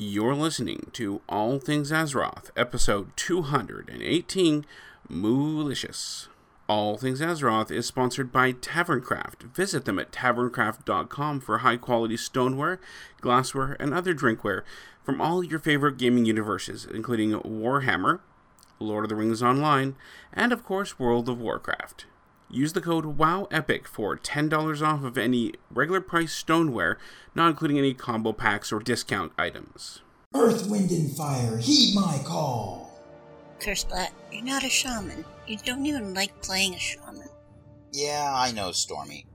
You're listening to All Things Azeroth, episode 218 Moolicious. All Things Azeroth is sponsored by Taverncraft. Visit them at taverncraft.com for high quality stoneware, glassware, and other drinkware from all your favorite gaming universes, including Warhammer, Lord of the Rings Online, and of course World of Warcraft. Use the code WOWEPIC for $10 off of any regular price stoneware, not including any combo packs or discount items. Earth, wind, and fire, heed my call. Kersplat, you're not a shaman. You don't even like playing a shaman. Yeah, I know, Stormy.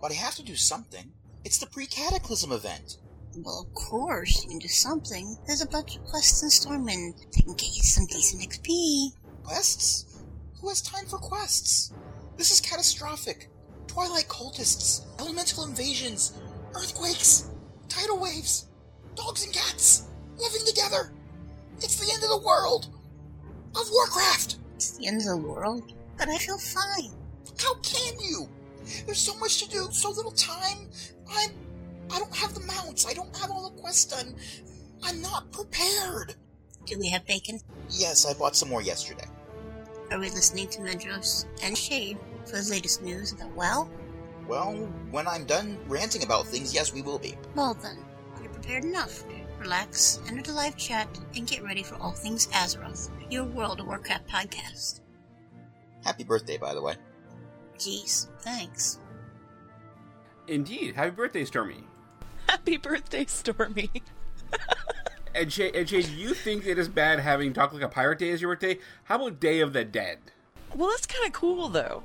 But I have to do something. It's the pre cataclysm event. Well, of course, you can do something. There's a bunch of quests in Stormwind that can get you some decent XP. Quests? Who has time for quests? This is catastrophic. Twilight cultists, elemental invasions, earthquakes, tidal waves, dogs and cats living together. It's the end of the world of Warcraft. It's the end of the world, but I feel fine. How can you? There's so much to do, so little time. I'm. I don't have the mounts. I don't have all the quests done. I'm not prepared. Do we have bacon? Yes, I bought some more yesterday. Are we listening to Medros and Shade for the latest news about WoW? Well, Well, when I'm done ranting about things, yes, we will be. Well then, you're prepared enough. Relax, enter the live chat, and get ready for all things Azeroth, your World of Warcraft podcast. Happy birthday, by the way. Jeez, thanks. Indeed. Happy birthday, Stormy. Happy birthday, Stormy. And Jay, and Jay, do you think it is bad having Talk Like a Pirate Day as your birthday? How about Day of the Dead? Well, that's kind of cool, though.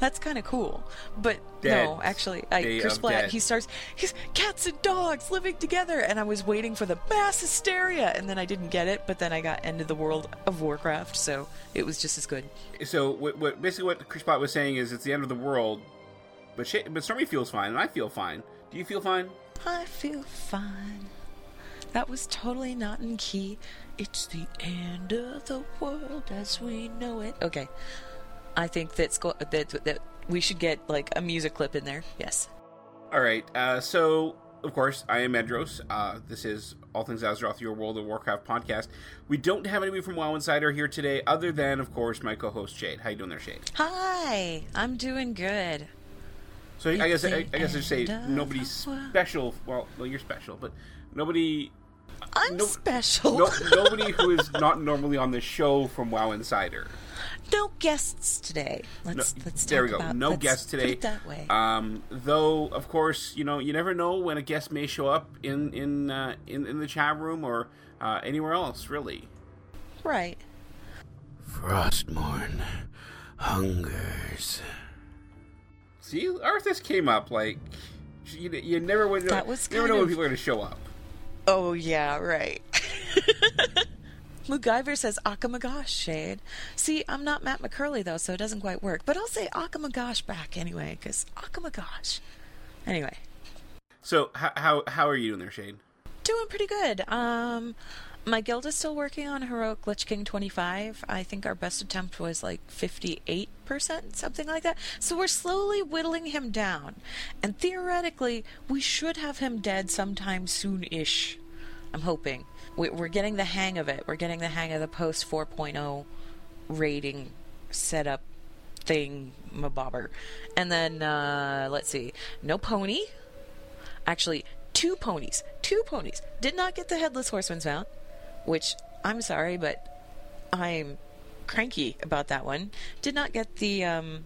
That's kind of cool. But Dead. no, actually, I, Chris Blatt, he starts, he's cats and dogs living together, and I was waiting for the mass hysteria, and then I didn't get it, but then I got End of the World of Warcraft, so it was just as good. So, what, what basically what Chris Bot was saying is it's the end of the world, but Shay, but Stormy feels fine, and I feel fine. Do you feel fine? I feel fine. That was totally not in key. It's the end of the world as we know it. Okay. I think that, sco- that, that we should get like a music clip in there. Yes. All right. Uh, so, of course, I am Medros. Uh, this is All Things Azeroth, your World of Warcraft podcast. We don't have anybody from WoW Insider here today, other than, of course, my co-host Shade. How you doing there, Shade? Hi, I'm doing good. So I guess I, I guess I should say end of nobody special. Well, well, you're special, but nobody. I'm No- special. No, nobody who is not normally on the show from WoW Insider. No guests today. Let's let's there we go. about- no let's guests put today. it that way. Um, though, of course, you know you never know when a guest may show up in in uh, in, in the chat room or uh, anywhere else. Really. right. Frostmourne hungers. See, Arthas came up like you, you never would know. That was you never kind know when people are going to show up. Oh yeah, right. MacGyver says Akamagosh shade. See, I'm not Matt McCurley though, so it doesn't quite work. But I'll say Akamagosh back anyway, because Akamagosh. Anyway, So how how how are you doing there, Shade? doing pretty good. Um, my guild is still working on Heroic Lich King 25. I think our best attempt was like 58%, something like that. So we're slowly whittling him down. And theoretically, we should have him dead sometime soon ish. I'm hoping. We- We're getting the hang of it. We're getting the hang of the post 4.0 rating setup thing, mabobber. And then, uh, let's see. No pony. Actually, two ponies. Two ponies. Did not get the headless horseman's mount, which I'm sorry, but I'm cranky about that one. Did not get the um,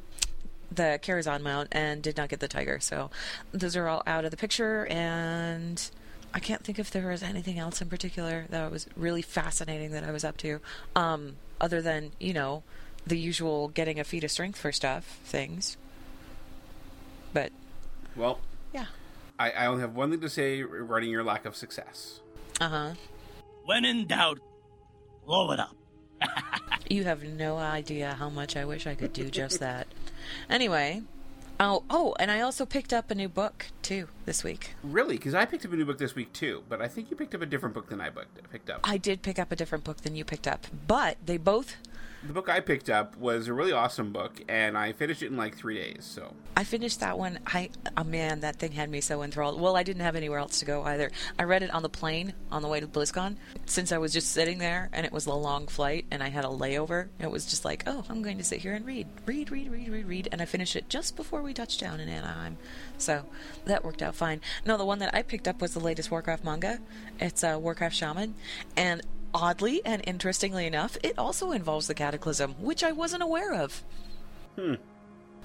the Karazhan mount and did not get the tiger. So those are all out of the picture, and I can't think if there was anything else in particular that was really fascinating that I was up to, um, other than you know the usual getting a feat of strength for stuff things. But Well, yeah, I, I only have one thing to say regarding your lack of success. uh huh. When in doubt, blow it up. You have no idea how much I wish I could do just that. Anyway, oh, oh, and I also picked up a new book too this week. Really? Because I picked up a new book this week too, but I think you picked up a different book than I booked, picked up. I did pick up a different book than you picked up, but they both The book I picked up was a really awesome book, and I finished it in like three days. So I finished that one. I oh man, that thing had me so enthralled. Well, I didn't have anywhere else to go either. I read it on the plane on the way to BlizzCon. Since I was just sitting there and it was a long flight and I had a layover, it was just like, oh, I'm going to sit here and read, read, read, read, read, read, and I finished it just before we touched down in Anaheim. So that worked out fine. No, the one that I picked up was the latest Warcraft manga. It's uh, Warcraft Shaman, and oddly and interestingly enough, it also involves the Cataclysm, which I wasn't aware of. Hmm.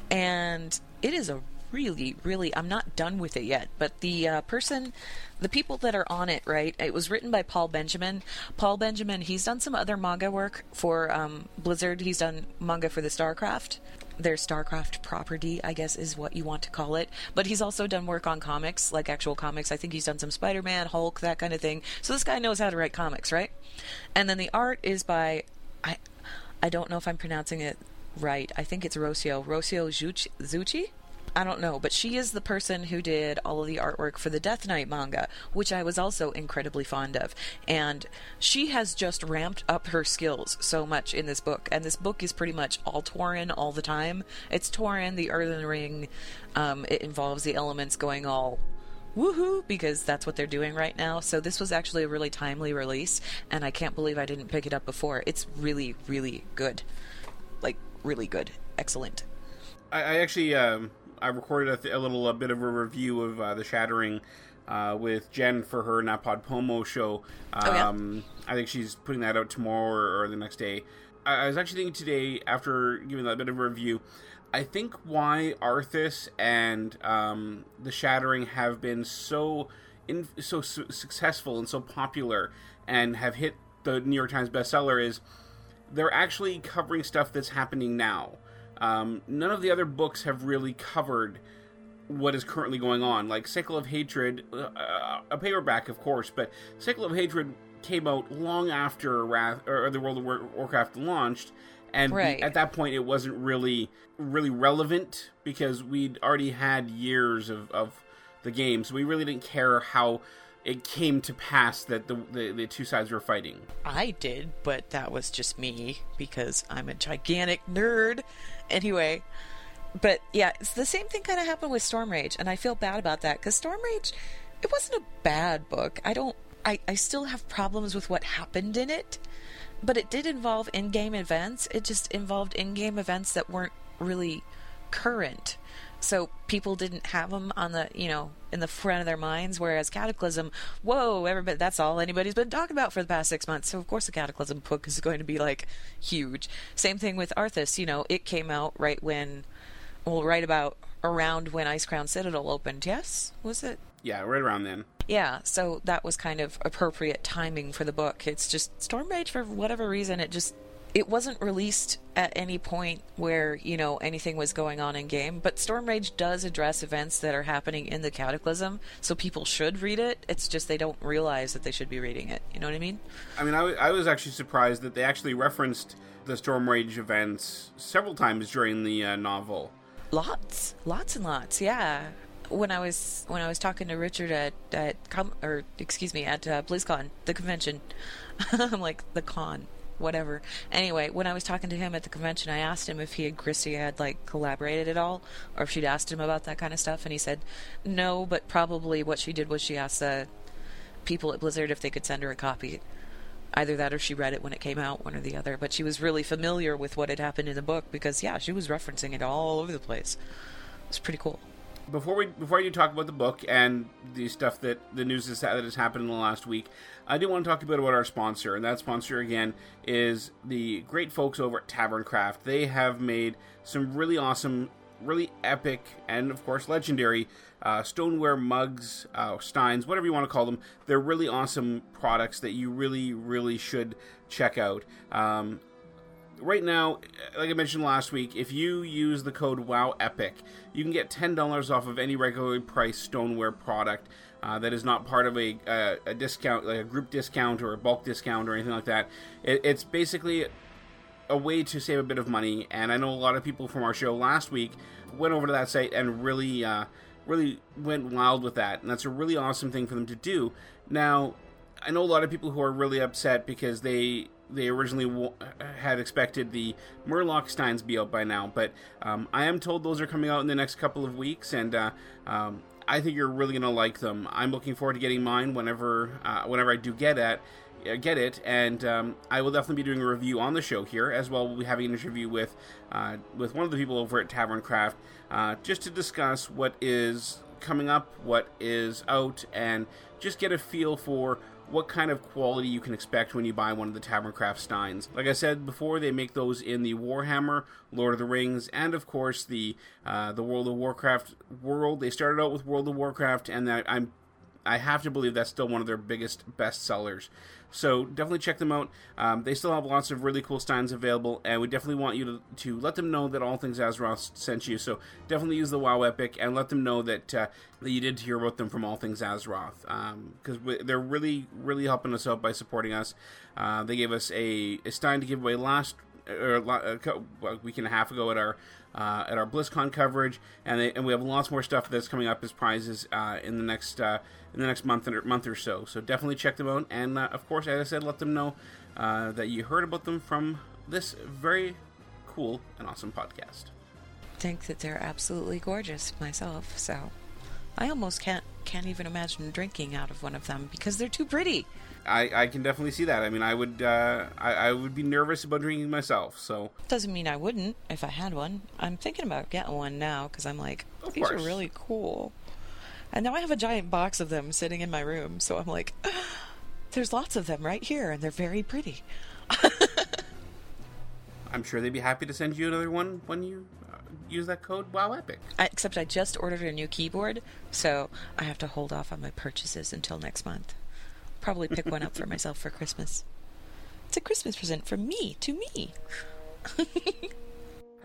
And it is a really, really, I'm not done with it yet, but the uh, person, the people that are on it, right? It was written by Paul Benjamin. Paul Benjamin, he's done some other manga work for um, Blizzard. He's done manga for the StarCraft. Their StarCraft property, I guess, is what you want to call it. But he's also done work on comics, like actual comics. I think he's done some Spider Man, Hulk, that kind of thing. So this guy knows how to write comics, right? And then the art is by, I, I don't know if I'm pronouncing it right. I think it's Rocio. Rocio Zucchi? I don't know, but she is the person who did all of the artwork for the Death Knight manga, which I was also incredibly fond of. And she has just ramped up her skills so much in this book. And this book is pretty much all Tauren all the time. It's Tauren, the Earthen Ring. Um, it involves the elements going all woohoo because that's what they're doing right now. So this was actually a really timely release, and I can't believe I didn't pick it up before. It's really, really good. Like, really good. Excellent. I, I actually um, I recorded a, th- a little a bit of a review of uh, the Shattering uh, with Jen for her NaPodPoMo show. Um, Oh, yeah? I think she's putting that out tomorrow or, or the next day. I, I was actually thinking today after giving that bit of a review. I think why Arthas and um, the Shattering have been so in, so su- successful and so popular and have hit the New York Times bestseller is they're actually covering stuff that's happening now. Um, none of the other books have really covered what is currently going on. Like Cycle of Hatred, uh, a paperback, of course, but Cycle of Hatred came out long after Wrath or the World of Warcraft launched, and Right. at that point it wasn't really really relevant because we'd already had years of, of the game, so we really didn't care how it came to pass that the, the, the two sides were fighting. I did, but that was just me because I'm a gigantic nerd. Anyway, but yeah, it's the same thing kind of happened with Stormrage, and I feel bad about that because Stormrage, it wasn't a bad book. I don't, I, I still have problems with what happened in it, but it did involve in-game events. It just involved in-game events that weren't really current. So people didn't have them on the, you know, in the front of their minds. Whereas Cataclysm, whoa, everybody, that's all anybody's been talking about for the past six months. So of course the Cataclysm book is going to be like huge. Same thing with Arthas. You know, it came out right when, well, right about around when Icecrown Citadel opened. Yes, was it? Yeah, right around then. Yeah, so that was kind of appropriate timing for the book. It's just Stormrage for whatever reason it just it wasn't released at any point where, you know, anything was going on in game, but Stormrage does address events that are happening in the Cataclysm, so people should read it. It's just they don't realize that they should be reading it. You know what I mean? I mean, I was actually surprised that they actually referenced the Stormrage events several times during the uh, novel. Lots, lots and lots. Yeah. When I was when I was talking to Richard at at com- or excuse me at uh, BlizzCon, the convention, I'm like the con, whatever. Anyway, when I was talking to him at the convention, I asked him if he and Christie had like collaborated at all, or if she'd asked him about that kind of stuff, and he said no, but probably what she did was she asked the people at Blizzard if they could send her a copy. Either that or she read it when it came out, one or the other. But she was really familiar with what had happened in the book because, yeah, she was referencing it all over the place. It's pretty cool. Before we before you talk about the book and the stuff that the news is, that has happened in the last week, I do want to talk a bit about our sponsor, and that sponsor again is the great folks over at Tavern Craft. They have made some really awesome, really epic, and of course legendary uh, stoneware mugs, uh, steins, whatever you want to call them. They're really awesome products that you really, really should check out. Um, right now, like I mentioned last week, if you use the code WOW EPIC, you can get ten dollars off of any regularly priced stoneware product uh, that is not part of a, a, a discount, like a group discount or a bulk discount or anything like that. It, it's basically a way to save a bit of money. And I know a lot of people from our show last week went over to that site and really, uh, really went wild with that. And that's a really awesome thing for them to do. Now, I know a lot of people who are really upset because they they originally w- had expected the Murloc Steins be out by now, but um, I am told those are coming out in the next couple of weeks, and uh, um, I think you're really gonna like them. I'm looking forward to getting mine whenever uh, whenever I do get at uh, get it, and um, I will definitely be doing a review on the show here as well. We'll be having an interview with uh, with one of the people over at Tavern Craft uh, just to discuss what is coming up, what is out, and just get a feel for what kind of quality you can expect when you buy one of the Tavern Craft Steins. Like I said before, they make those in the Warhammer, Lord of the Rings, and of course the uh, the World of Warcraft world. They started out with World of Warcraft, and that I'm I have to believe that's still one of their biggest best sellers. So definitely check them out. Um, they still have lots of really cool steins available, and we definitely want you to, to let them know that All Things Azeroth sent you. So definitely use the WoW Epic and let them know that uh, that you did hear about them from All Things Azeroth because um, they're really really helping us out by supporting us. Uh, they gave us a, a stein to give away last or a week and a half ago at our uh, at our BlizzCon coverage, and they, and we have lots more stuff that's coming up as prizes uh, in the next uh, in the next month or month or so. So definitely check them out, and uh, of course, as I said, let them know uh, that you heard about them from this very cool and awesome podcast. think that they're absolutely gorgeous myself, so I almost can't can't even imagine drinking out of one of them because they're too pretty. I, I can definitely see that. I mean, I would uh, I, I would be nervous about drinking myself. So Doesn't mean I wouldn't if I had one. I'm thinking about getting one now because I'm like, Of these are really cool. And now I have a giant box of them sitting in my room, so I'm like, there's lots of them right here, and they're very pretty. I'm sure they'd be happy to send you another one when you uh, use that code Wow Epic. I, except I just ordered a new keyboard, so I have to hold off on my purchases until next month. Probably pick one up for myself for Christmas. It's a Christmas present from me to me.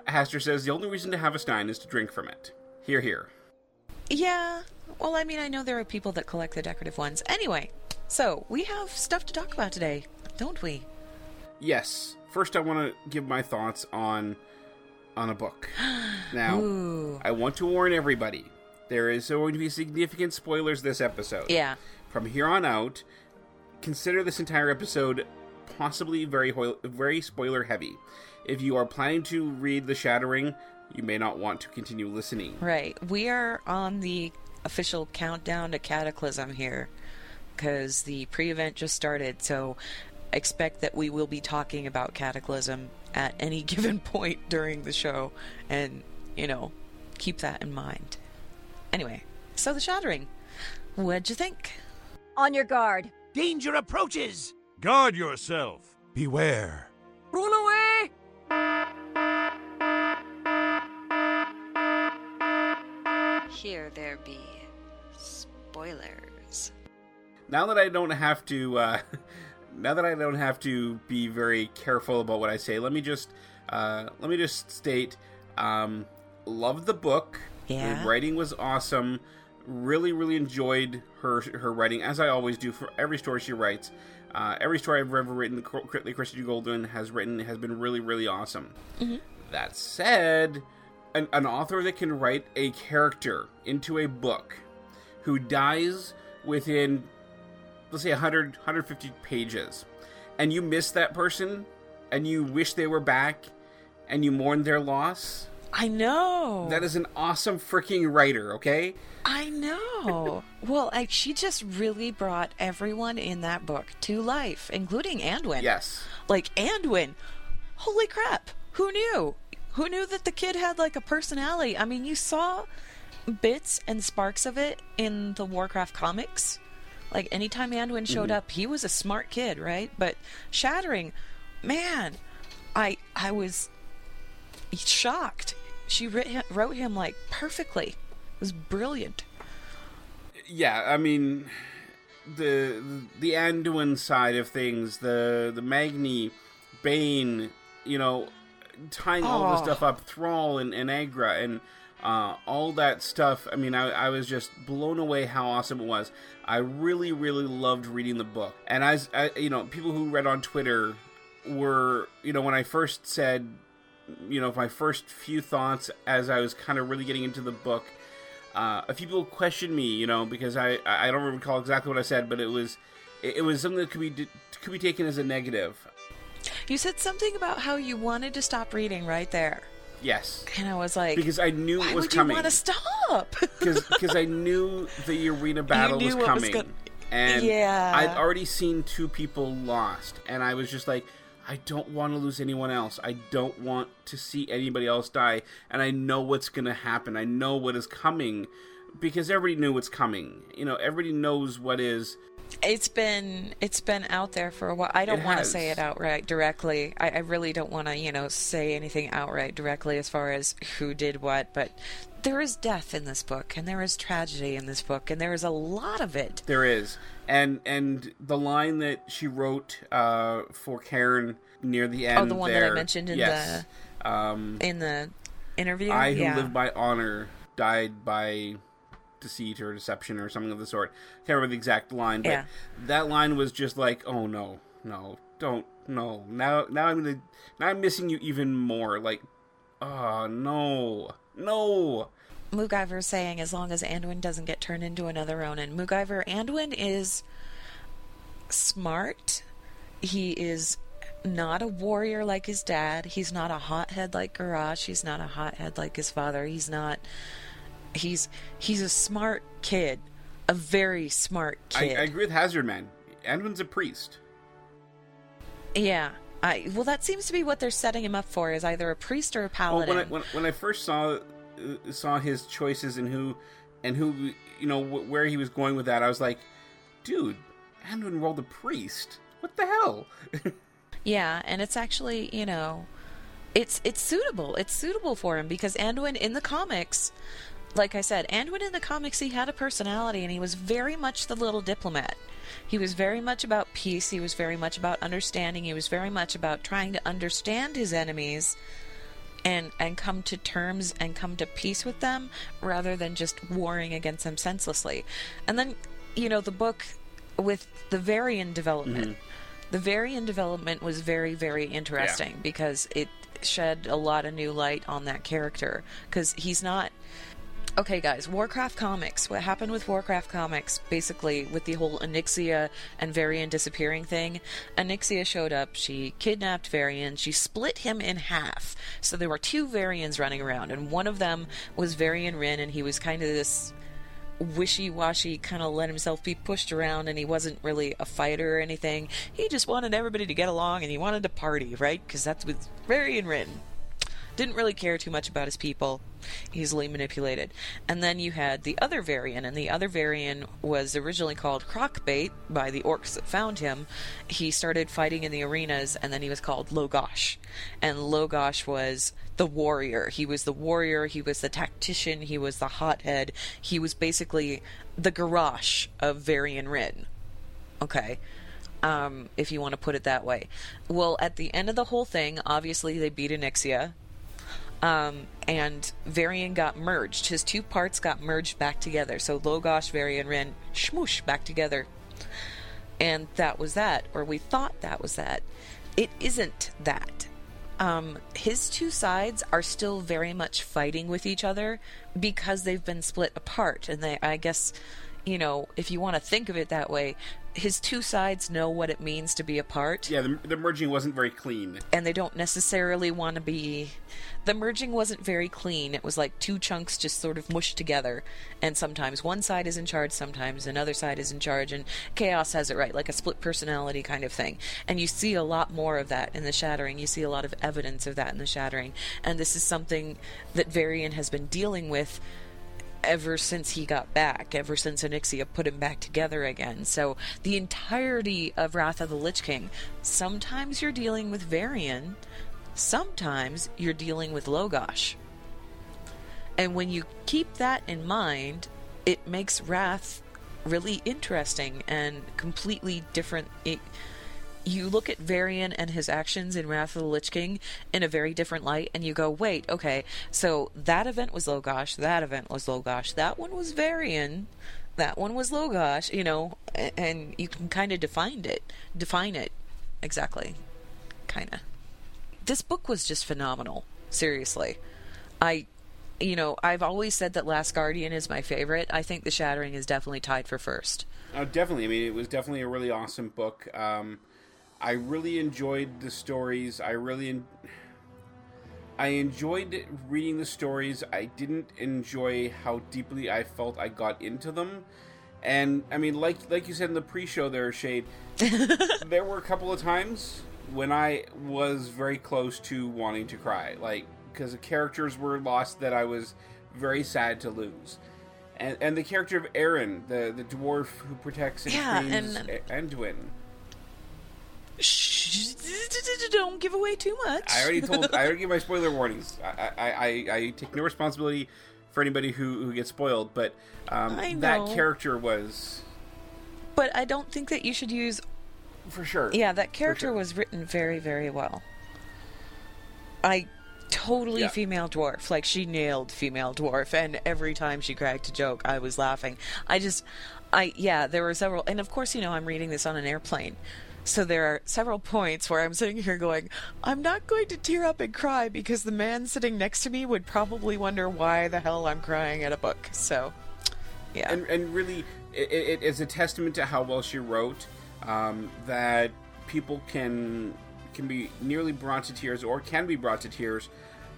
Haster says the only reason to have a stein is to drink from it. Here, here. Yeah, well, I mean, I know there are people that collect the decorative ones. Anyway, so we have stuff to talk about today, don't we? Yes. First, I want to give my thoughts on on a book. Now, Ooh. I want to warn everybody: there is going to be significant spoilers this episode. Yeah. From here on out, consider this entire episode possibly very hoi- very spoiler heavy. If you are planning to read The Shattering, you may not want to continue listening. Right. We are on the official countdown to Cataclysm here because the pre event just started, so expect that we will be talking about Cataclysm at any given point during the show, and, you know, keep that in mind. Anyway, so the Shattering. What'd you think? On your guard. Danger approaches! Guard yourself. Beware. Run away! Here there be spoilers. now that I don't have to, uh, now that I don't have to be very careful about what I say, let me just, uh, let me just state, um, loved the book. Yeah. The writing was awesome. Really, really enjoyed her her writing, as I always do for every story she writes. Uh, every story I've ever written, that Christie Golden has written, has been really, really awesome. That said, an, an author that can write a character into a book who dies within, let's say, 100, 150 pages, and you miss that person, and you wish they were back, and you mourn their loss, I know. that is an awesome freaking writer, okay? I know. well, I, she just really brought everyone in that book to life, including Anduin. Yes. Like Anduin. Holy crap. Who knew? Who knew that the kid had like a personality? I mean, you saw bits and sparks of it in the Warcraft comics. Like anytime Anduin showed mm-hmm. up, he was a smart kid, right? But Shattering, man, I I was shocked. She writ wrote him like perfectly. It was brilliant. yeah, I mean, the the Anduin side of things, the the Magni, Bane, you know, tying all this Oh. stuff up, Thrall and, and Aggra and uh, all that stuff. I mean, I, I was just blown away how awesome it was. I really, really loved reading the book, and as I, you know, people who read on Twitter were, you know, when I first said, you know, my first few thoughts as I was kind of really getting into the book uh, a few people questioned me, you know, because I I don't recall exactly what I said, but it was it, was something that could be could be taken as a negative. You said something about how you wanted to stop reading right there. Yes. And I was like, Because I knew why it was would coming. you want to stop? Because I knew the arena battle was what was coming. and Yeah. I'd already seen two people lost. And I was just like, I don't want to lose anyone else. I don't want to see anybody else die. And I know what's going to happen. I know what is coming. Because everybody knew what's coming. You know, everybody knows what is. It's been it's been out there for a while. I don't want to say it outright directly. I, I really don't want to, you know, say anything outright directly as far as who did what. But there is death in this book, and there is tragedy in this book, and there is a lot of it. There is. And and the line that she wrote uh, for Cairne near the end. Oh, the one that I mentioned in yes. Um, In the interview, I who yeah. live by honor died by deceit or deception or something of the sort. Can't remember the exact line, but Yeah. that line was just like, oh no, no, don't, no. Now, now I'm gonna, now I'm missing you even more. Like, oh no, no. Moogiver saying as long as Anduin doesn't get turned into another Ronin. Moogiver, Anduin is smart. He is not a warrior like his dad. He's not a hothead like Garrosh. He's not a hothead like his father. He's not. He's he's a smart kid, a very smart kid. I agree with Hazard Man. Anduin's a priest. Yeah. I well, that seems to be what they're setting him up for is either a priest or a Well, paladin. when I when, when I first saw Uh, saw his choices and who and who you know wh- where he was going with that, I was like, dude, Anduin rolled a priest. What the hell? Yeah, and it's actually, you know, it's it's suitable. It's suitable for him because Anduin in the comics, like I said, Anduin in the comics he had a personality and he was very much the little diplomat. He was very much about peace, he was very much about understanding, he was very much about trying to understand his enemies and and come to terms and come to peace with them rather than just warring against them senselessly. And then, you know, the book with the Varian development. Mm-hmm. The Varian development was very, very interesting because it shed a lot of new light on that character. Because he's not. Okay, guys, Warcraft comics. What happened with Warcraft comics, basically, with the whole Onyxia and Varian disappearing thing? Onyxia showed up, she kidnapped Varian, she split him in half. So there were two Varians running around, and one of them was Varian Wrynn, and he was kind of this wishy-washy kind of let himself be pushed around and he wasn't really a fighter or anything he just wanted everybody to get along and he wanted to party right because that's with Varian Wrynn didn't really care too much about his people easily manipulated. And then you had the other variant and the other variant was originally called crocbait by the orcs that found him. He started fighting in the arenas and then he was called lo'gosh. And lo'gosh was the warrior. He was the warrior he was the tactician he was the hothead. He was basically the garrosh of varian wrynn. Okay? Um, if you want to put it that way. Well, at the end of the whole thing, obviously they beat Onyxia, um, and Varian got merged. His two parts got merged back together. So Lo'Gosh, Varian, Wrynn, shmoosh back together. And that was that, or we thought that was that. It isn't that. Um, his two sides are still very much fighting with each other because they've been split apart. And they, I guess, you know, if you want to think of it that way, his two sides know what it means to be apart. Yeah, the, the merging wasn't very clean. and they don't necessarily want to be the merging wasn't very clean. It was like two chunks just sort of mushed together. And sometimes one side is in charge sometimes another side is in charge. And chaos has it right? Like a split personality kind of thing. And you see a lot more of that in the shattering. You see a lot of evidence of that in the shattering. And this is something that varian has been dealing with ever since he got back, ever since Onyxia put him back together again. So the entirety of Wrath of the Lich King, sometimes you're dealing with Varian, sometimes you're dealing with Lo'Gosh. And when you keep that in mind, it makes Wrath really interesting and completely different. It, you look at Varian and his actions in Wrath of the Lich King in a very different light, and you go, wait, okay, so that event was Lo'Gosh, that event was Lo'Gosh, that one was Varian, that one was Lo'Gosh, you know, and you can kind of define it, define it exactly, kind of. This book was just phenomenal, seriously. I, you know, I've always said that Last Guardian is my favorite. I think The Shattering is definitely tied for first. Uh, definitely. I mean, it was definitely a really awesome book. Um, I really enjoyed the stories. I really, en- I enjoyed reading the stories. I didn't enjoy how deeply I felt I got into them. And I mean, like like you said in the pre-show, there, Shade. there were a couple of times when I was very close to wanting to cry, like because the characters were lost that I was very sad to lose. And, and the character of Aerin, the, the dwarf who protects and Yeah, and- Anduin. Shh, don't give away too much. I already told. I already gave my spoiler warnings. I, I, I, I take no responsibility for anybody who, who gets spoiled. But um, that character was but I don't think that you should use. for sure. Yeah, that character sure. was written very, very well. I totally Yeah. female dwarf. Like she nailed female dwarf, and every time she cracked a joke, I was laughing. I just, I yeah, there were several, and of course, you know, I'm reading this on an airplane. So there are several points where I'm sitting here going, I'm not going to tear up and cry because the man sitting next to me would probably wonder why the hell I'm crying at a book. So, yeah. and and really, it, it, it's a testament to how well she wrote um, that people can can be nearly brought to tears or can be brought to tears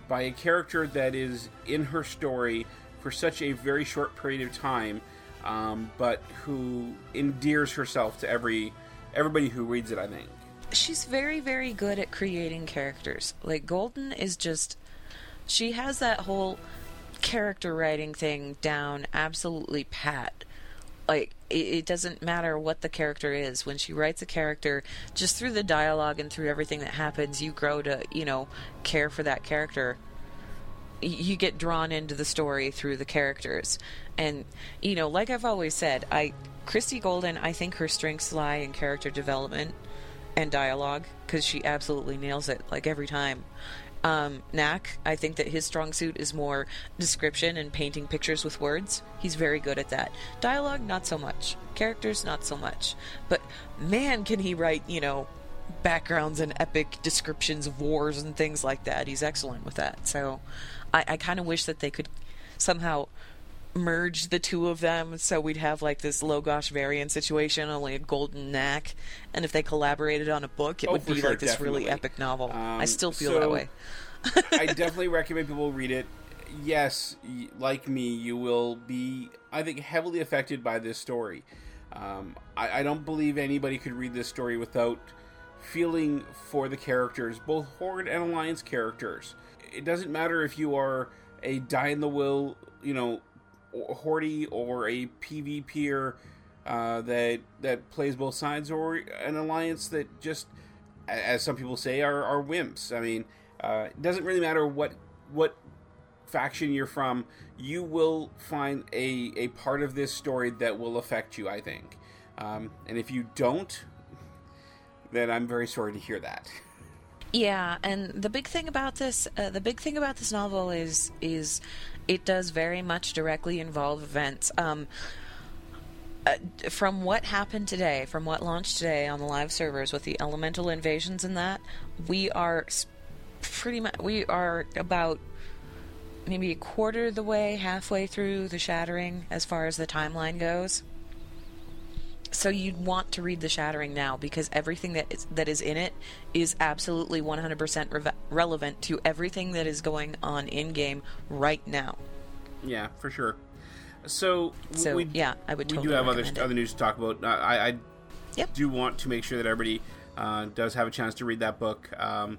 by a character that is in her story for such a very short period of time, um, but who endears herself to every everybody who reads it. I think. she's very very good at creating characters like golden is just she has that whole character writing thing down absolutely pat like it, it doesn't matter what the character is when she writes a character just through the dialogue and through everything that happens you grow to you know care for that character you get drawn into the story through the characters and you know like i've always said i christie golden i think her strengths lie in character development and dialogue because she absolutely nails it like every time um, Knaak, I think that his strong suit is more description and painting pictures with words. He's very good at that. Dialogue, not so much. Characters, not so much. But man, can he write, you know, backgrounds and epic descriptions of wars and things like that. He's excellent with that. So I, I kind of wish that they could somehow merge the two of them so we'd have like this Lo'Gosh variant situation, only a golden knack. And if they collaborated on a book, it Oh, would be sure, like this really epic novel. I Um, still feel so- that way. I definitely recommend people read it. Yes, like me, you will be, I think, heavily affected by this story. Um, I, I don't believe anybody could read this story without feeling for the characters, both Horde and Alliance characters. It doesn't matter if you are a die in the will, you know, Horde or a PvPer uh, that that plays both sides, or an alliance that just, as some people say, are, are wimps. I mean, uh, it doesn't really matter what what faction you're from. You will find a a part of this story that will affect you. I think, um, and if you don't, then I'm very sorry to hear that. Yeah, and the big thing about this, uh, the big thing about this novel is, is it does very much directly involve events. Um, uh, from what happened today, from what launched today on the live servers with the elemental invasions and that, we are pretty much we are about maybe a quarter of the way, halfway through the shattering as far as the timeline goes. So you'd want to read the Shattering now because everything that is, that is in it is absolutely 100% reve- relevant to everything that is going on in game right now. Yeah, for sure. So, So, we, yeah, I would Totally We do have other it. other news to talk about. Uh, I, I Yep. do want to make sure that everybody uh, does have a chance to read that book. Um,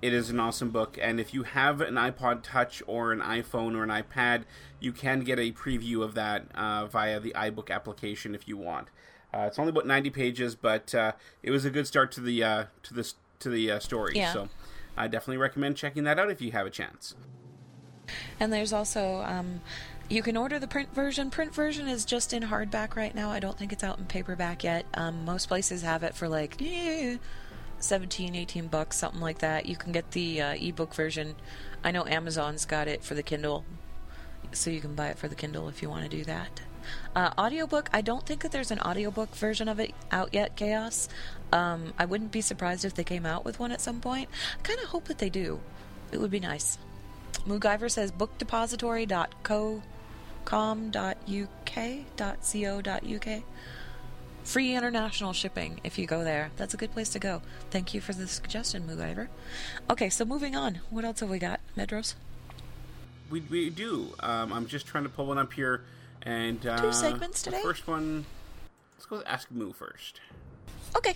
it is an awesome book, and if you have an iPod Touch or an iPhone or an iPad, you can get a preview of that uh, via the iBook application if you want. Uh, it's only about ninety pages, but uh, it was a good start to the uh, to this to the uh, story. Yeah. So, I definitely recommend checking that out if you have a chance. And there's also um, you can order the print version. Print version is just in hardback right now. I don't think it's out in paperback yet. Um, most places have it for like eh, 17, 18 bucks, something like that. You can get the uh, ebook version. I know Amazon's got it for the Kindle, so you can buy it for the Kindle if you want to do that. Uh, audiobook, I don't think that there's an audiobook version of it out yet, Chaos. Um, I wouldn't be surprised if they came out with one at some point. I kind of hope that they do. It would be nice. MacGyver says bookdepository.co.com.uk.co.uk. Free international shipping if you go there. That's a good place to go. Thank you for the suggestion, Moogiver. Okay, so moving on. What else have we got, Medros? We, we do. Um, I'm just trying to pull one up here. And uh, Two segments the today? first one, let's go with Ask Moo first. Okay.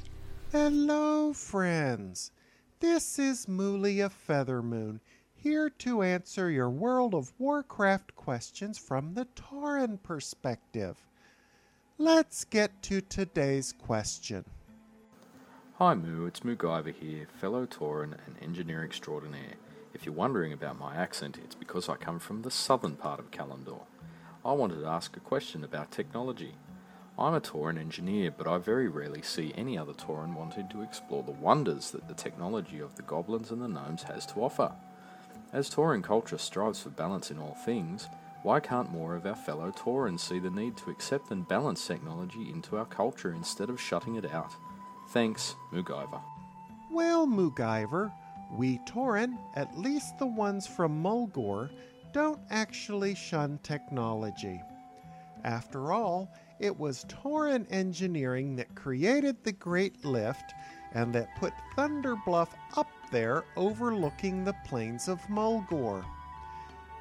Hello, friends. This is Moolia Feathermoon, here to answer your World of Warcraft questions from the Tauren perspective. Let's get to today's question. Hi Moo, it's Moogiver here, fellow Tauren and engineer extraordinaire. If you're wondering about my accent, it's because I come from the southern part of Kalimdor. I wanted to ask a question about technology. I'm a Tauren engineer, but I very rarely see any other Tauren wanting to explore the wonders that the technology of the goblins and the gnomes has to offer. As Tauren culture strives for balance in all things, why can't more of our fellow Taurens see the need to accept and balance technology into our culture instead of shutting it out? Thanks, Moogiver. Well, Moogiver, we Tauren, at least the ones from Mulgore, don't actually shun technology. After all, it was Tauren engineering that created the Great Lift and that put Thunder Bluff up there overlooking the plains of Mulgore.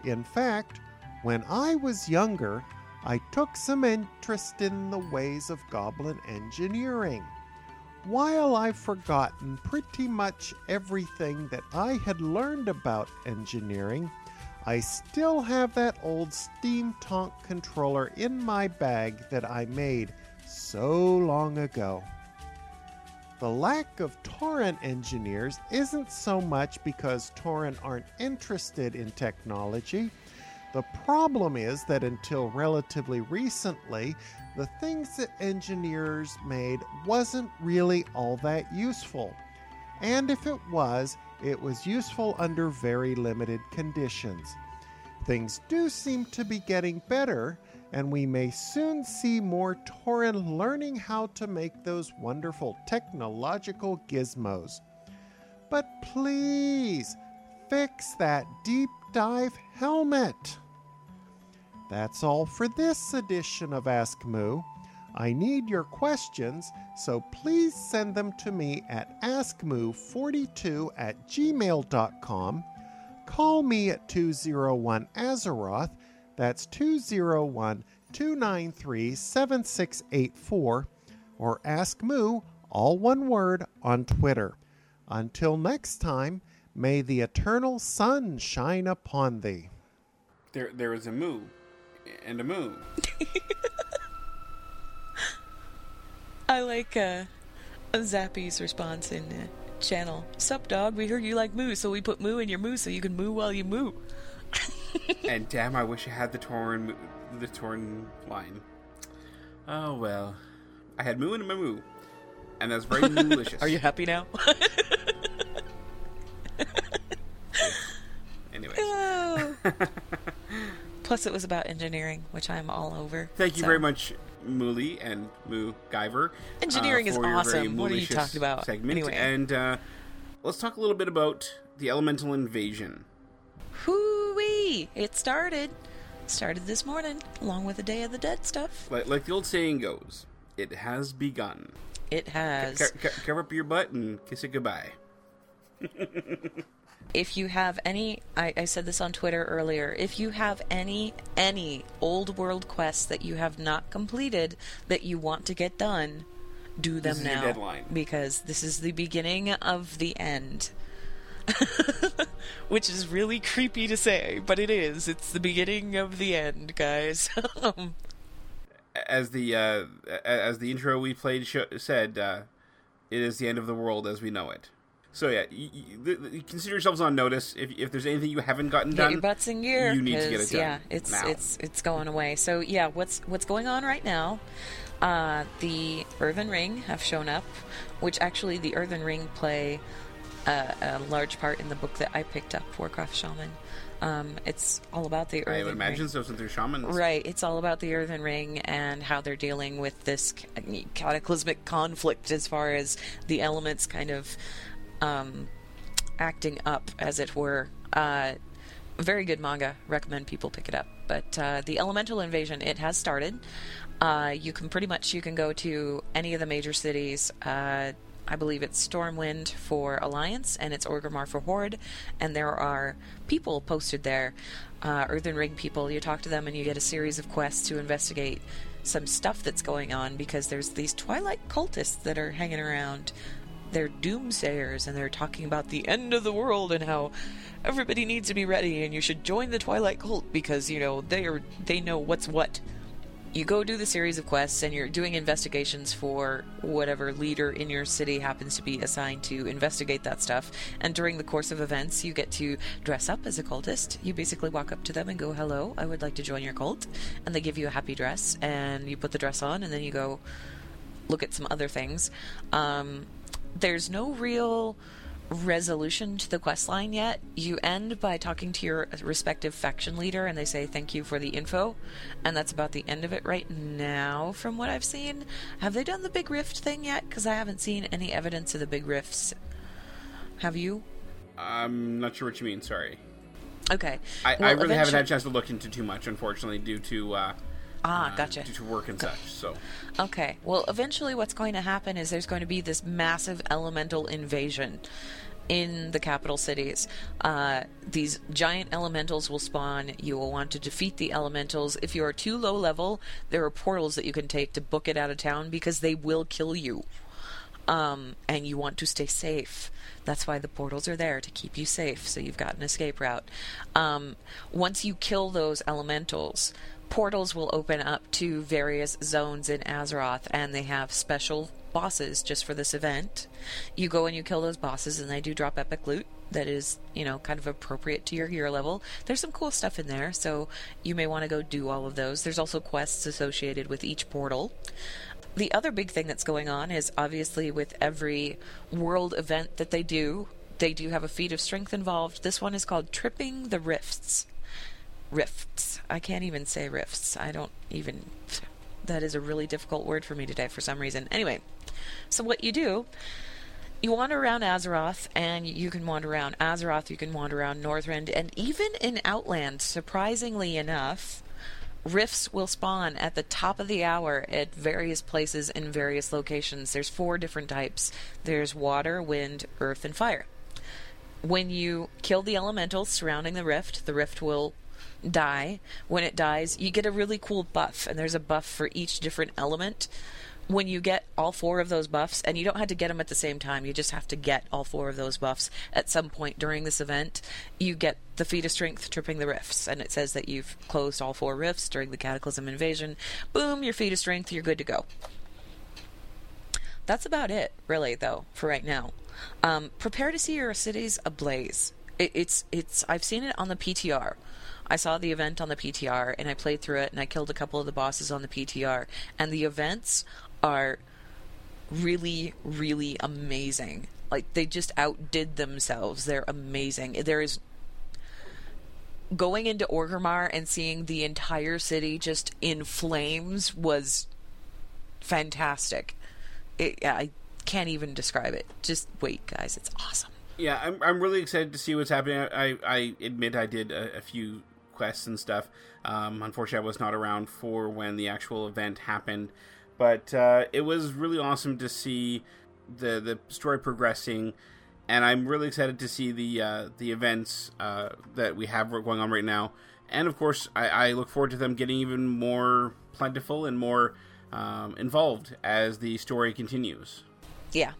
In fact, when I was younger, I took some interest in the ways of goblin engineering. While I've forgotten pretty much everything that I had learned about engineering, I still have that old Steam Tonk controller in my bag that I made so long ago. The lack of Tauren engineers isn't so much because Tauren aren't interested in technology. The problem is that until relatively recently, the things that engineers made wasn't really all that useful. And if it was, it was useful under very limited conditions. Things do seem to be getting better, and we may soon see more Tauren learning how to make those wonderful technological gizmos. But please, fix that deep dive helmet. That's all for this edition of Ask Moo. I need your questions, so please send them to me at askmoo42 at gmail.com. Call me at 201 Azeroth, that's 201 293 7684, or Ask Moo, all one word, on Twitter. Until next time, may the eternal sun shine upon thee. There, there is a moo and a moo. I like uh, Zappy's response in uh, channel. Sup, dog? We heard you like moo, so we put moo in your moo so you can moo while you moo. and damn, I wish I had the torn, the torn line. Oh well, I had moo in my moo, and that's very delicious. Are you happy now? anyway. Oh. Plus, it was about engineering, which I'm all over. thank you so- very much, Mooley and Moo Guyver. Engineering uh, is for your very awesome. What are you talking about? Segment. Anyway. and uh, let's talk a little bit about the elemental invasion. Hoo-wee! It started. Started this morning, along with the Day of the Dead stuff. Like, like the old saying goes, it has begun. It has. Co- co- cover up your butt and kiss it goodbye. if you have any I, I said this on twitter earlier if you have any any old world quests that you have not completed that you want to get done do them This is your now deadline. because this is the beginning of the end which is really creepy to say but it is it's the beginning of the end guys as the uh, as the intro we played said, uh, it is the end of the world as we know it. So yeah, you, you, consider yourselves on notice. If, if there's anything you haven't gotten get done, your butts in gear you need to get it done. yeah it's now. it's it's going away so yeah what's what's going on right now uh, the earthen ring have shown up which actually the earthen ring play uh, a large part in the book that i picked up warcraft shaman um, it's all about the earthen I would imagine ring so since they're shamans. Right, it's all about the Earthen Ring and how they're dealing with this cataclysmic conflict as far as the elements kind of um, acting up, as it were. Uh, very good manga. Recommend people pick it up. But uh, the Elemental Invasion, it has started. Uh, you can pretty much you can go to any of the major cities. Uh, I believe it's Stormwind for Alliance and it's Orgrimmar for Horde, and there are people posted there, uh, Earthen Ring people. You talk to them and you get a series of quests to investigate some stuff that's going on because there's these Twilight cultists that are hanging around. They're doomsayers and they're talking about the end of the world and how everybody needs to be ready and you should join the Twilight cult because you know they are they know what's what you go do the series of quests and you're doing investigations for whatever leader in your city happens to be assigned to investigate that stuff. And during the course of events, you get to dress up as a cultist. You basically walk up to them and go, Hello, I would like to join your cult. And they give you a happy dress, and you put the dress on, and then you go look at some other things. Um, there's no real resolution to the quest line yet. You end by talking to your respective faction leader and they say thank you for the info. And that's about the end of it right now, from what I've seen. Have they done the big rift thing yet? Because I haven't seen any evidence of the big rifts. Have you? I'm not sure what you mean, sorry. Okay. I, Well, I really haven't had a chance to look into too much, unfortunately, due to uh, Ah, uh, gotcha. due to work and such. So Okay. Well, eventually, what's going to happen is there's going to be this massive elemental invasion in the capital cities. Uh, these giant elementals will spawn. You will want to defeat the elementals. If you are too low level, there are portals that you can take to book it out of town because they will kill you. Um, and you want to stay safe. That's why the portals are there to keep you safe, so you've got an escape route. Um, once you kill those elementals, portals will open up to various zones in Azeroth, and they have special bosses just for this event. You go and you kill those bosses, and they do drop epic loot that is, you know, kind of appropriate to your hero level. There's some cool stuff in there, so you may want to go do all of those. There's also quests associated with each portal. The other big thing that's going on is obviously with every world event that they do, they do have a feat of strength involved. This one is called Tripping the Rifts. Rifts. I can't even say rifts. I don't even. That is a really difficult word for me today for some reason. Anyway, so what you do, you wander around Azeroth, and you can wander around Azeroth, you can wander around Northrend, and even in Outland, surprisingly enough, rifts will spawn at the top of the hour at various places in various locations. There's four different types there's water, wind, earth, and fire. When you kill the elementals surrounding the rift, the rift will die. When it dies, you get a really cool buff, and there's a buff for each different element. When you get all four of those buffs, and you don't have to get them at the same time, you just have to get all four of those buffs at some point during this event, you get the feat of strength tripping the rifts, and it says that you've closed all four rifts during the Cataclysm invasion. Boom, your feat of strength, you're good to go. That's about it, really, though, for right now. Um, prepare to see your cities ablaze. It, it's it's. I've seen it on the PTR. I saw the event on the PTR and I played through it and I killed a couple of the bosses on the PTR. And the events are really, really amazing. Like they just outdid themselves. They're amazing. There is going into Orgrimmar and seeing the entire city just in flames was fantastic. It, I can't even describe it. Just wait, guys. It's awesome. Yeah, I'm I'm really excited to see what's happening. I I admit I did a, a few quests and stuff. Um, unfortunately, I was not around for when the actual event happened, but uh, it was really awesome to see the the story progressing, and I'm really excited to see the uh, the events uh, that we have going on right now. And of course, I, I look forward to them getting even more plentiful and more um, involved as the story continues. Yeah,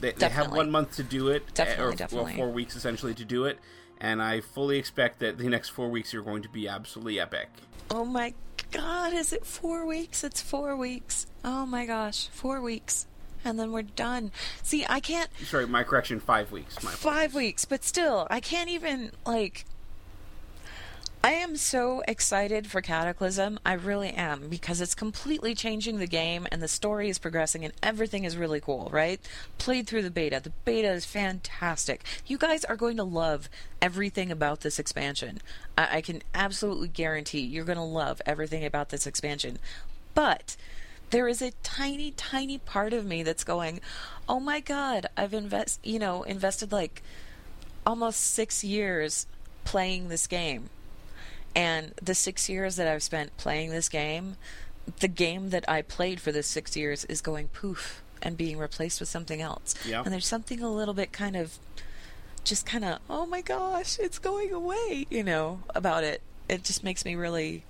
they, they have one month to do it, Definitely, or well, four weeks essentially to do it, and I fully expect that the next four weeks are going to be absolutely epic. Oh my god, is it four weeks? It's four weeks. Oh my gosh, four weeks. And then we're done. See, I can't. Sorry, my correction, five weeks. My Five weeks, but still, I can't even, like. I am so excited for Cataclysm. I really am, because it's completely changing the game, and the story is progressing, and everything is really cool, right? Played through the beta. The beta is fantastic. You guys are going to love everything about this expansion. I, I can absolutely guarantee you're going to love everything about this expansion. But there is a tiny, tiny part of me that's going, "Oh my god, I've invest, you know, invested like almost six years playing this game. And the six years that I've spent playing this game, the game that I played for the six years is going poof and being replaced with something else. Yeah. And there's something a little bit kind of, just kind of, oh my gosh, it's going away, you know, about it. It just makes me really.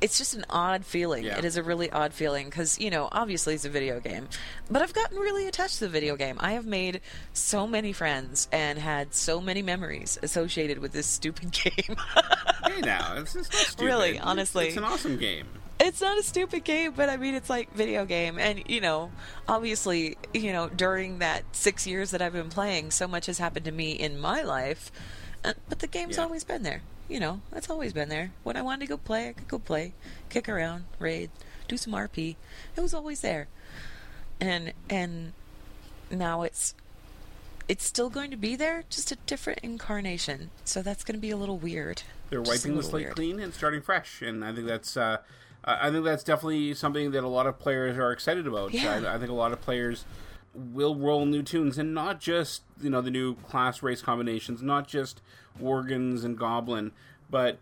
It's just an odd feeling. Yeah. It is a really odd feeling because, you know, obviously it's a video game. But I've gotten really attached to the video game. I have made so many friends and had so many memories associated with this stupid game. hey, now it's, it's not stupid. Really, It's- honestly. it's, an awesome game. it's not a stupid game, but I mean, it's like video game. And, you know, obviously, you know, during that six years that I've been playing, so much has happened to me in my life. Uh, but the game's Yeah. always been there. You know, it's always been there. When I wanted to go play, I could go play, kick around, raid, do some RP. It was always there. And, and now it's, it's still going to be there, just a different incarnation. So that's going to be a little weird. They're Just wiping the slate weird. clean and starting fresh, and I think that's uh, I I think that's definitely something that a lot of players are excited about. Yeah. I, I think a lot of players will roll new toons, and not just you know the new class race combinations, not just Worgens and Goblin, but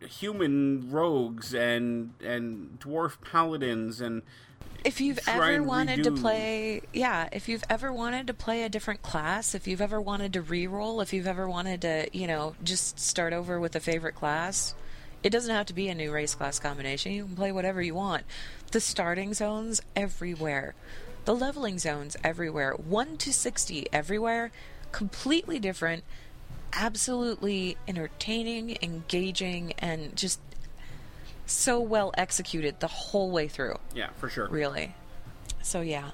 human rogues and and dwarf paladins and if you've ever wanted to play yeah if you've ever wanted to play a different class if you've ever wanted to re-roll if you've ever wanted to you know just start over with a favorite class it doesn't have to be a new race class combination. You can play whatever you want. The starting zones everywhere. The leveling zones everywhere. 1 to 60 everywhere. Completely different absolutely entertaining engaging and just so well executed the whole way through. Yeah for sure. Really. So yeah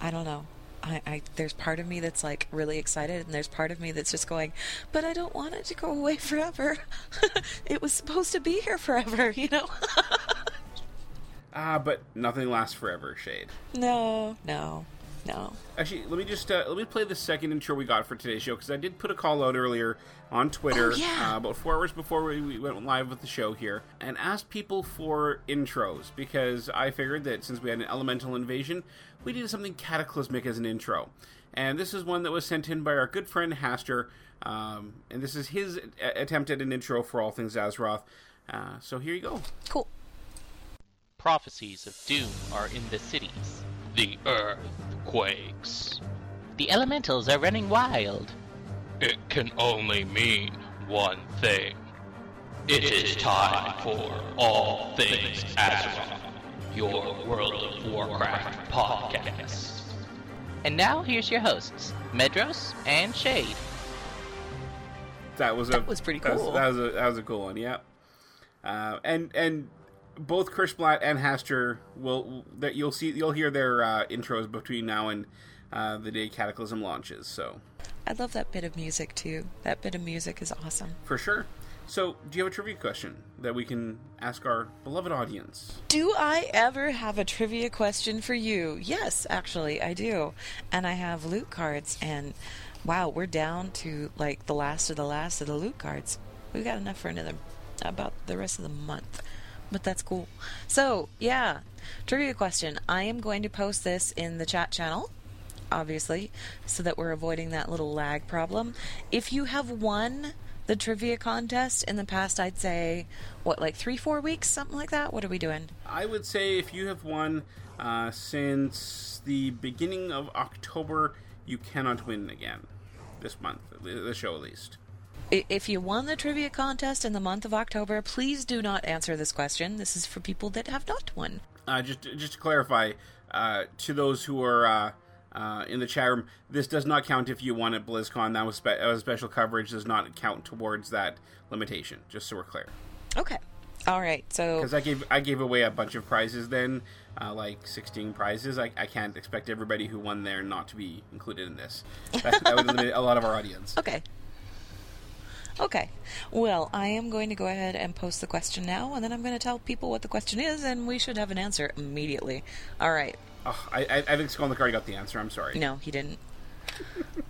i don't know. I, I there's part of me that's like really excited and there's part of me that's just going but i don't want it to go away forever. It was supposed to be here forever you know? Ah but nothing lasts forever shade. No no no Actually, let me just uh, let me play the second intro we got for today's show because I did put a call out earlier on Twitter Oh, yeah. uh, about four hours before we, we went live with the show here and asked people for intros because I figured that since we had an elemental invasion, we needed something cataclysmic as an intro. And this is one that was sent in by our good friend Haster, um, and this is his a- attempt at an intro for all things Azeroth. Uh, so here you go. Cool. Prophecies of doom are in the cities. The earth quakes. The elementals are running wild. It can only mean one thing. It is time for All Things Azeroth, your World of Warcraft podcast. And now here's your hosts, Medros and Shade. That was a That was pretty that cool. That was, a that was a cool one. Yeah. Uh, and and both Chris Blatt and Haster will that you'll see you'll hear their uh, intros between now and uh, the day Cataclysm launches. So i love that bit of music too that bit of music is awesome for sure. So do you have a trivia question that we can ask our beloved audience? Do I ever have a trivia question for you? Yes, actually, I do. And I have loot cards, and wow, we're down to like the last of the last of the loot cards. We've got enough for another about the rest of the month. But that's cool. So, yeah, trivia question. I am going to post this in the chat channel, obviously, so that we're avoiding that little lag problem. If you have won the trivia contest in the past, I'd say, what, like three, four weeks, something like that? What are we doing? I would say if you have won uh, since the beginning of October, you cannot win again this month. The show, at least. If you won the trivia contest in the month of October, please do not answer this question. This is for people that have not won. Uh, just just to clarify, uh, to those who are uh, uh, in the chat room, this does not count if you won at BlizzCon. That was, spe- that was special coverage. Does not count towards that limitation. Just so we're clear, Okay. All right. So because I gave I gave away a bunch of prizes then, uh, like sixteen prizes. I, I can't expect everybody who won there not to be included in this. That, that would limit a lot of our audience. Okay. Okay. Well, I am going to go ahead and post the question now, and then I'm going to tell people what the question is, and we should have an answer immediately. All right. Oh, I, I, I think Skull already got the answer. I'm sorry. No, he didn't.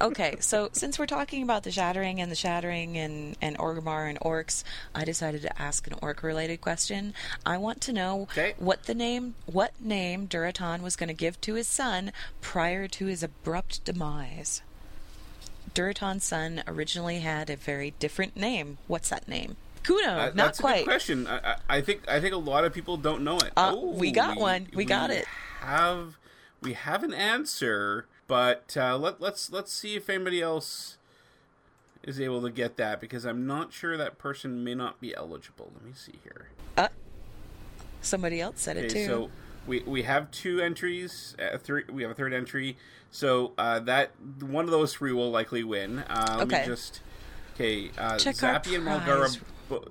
okay, so since we're talking about the shattering and the shattering and, and Orgrimmar and orcs, I decided to ask an orc related question. I want to know what the name what name Durotan was going to give to his son prior to his abrupt demise. Durotan's son originally had a very different name. What's that name? Kuno, Uh, not that's a quite. good question. I, I, I think I think a lot of people don't know it. Uh, Ooh, we got one. We got it. Have we have an answer, but uh, let let's let's see if anybody else is able to get that because I'm not sure that person may not be eligible. Let me see here. Uh, somebody else said it too. so we we have two entries. Uh, three, we have a third entry. So uh, that one of those three will likely win. Uh, let Okay. me just okay. Uh, Check Zappy and. Mulgara. Bo-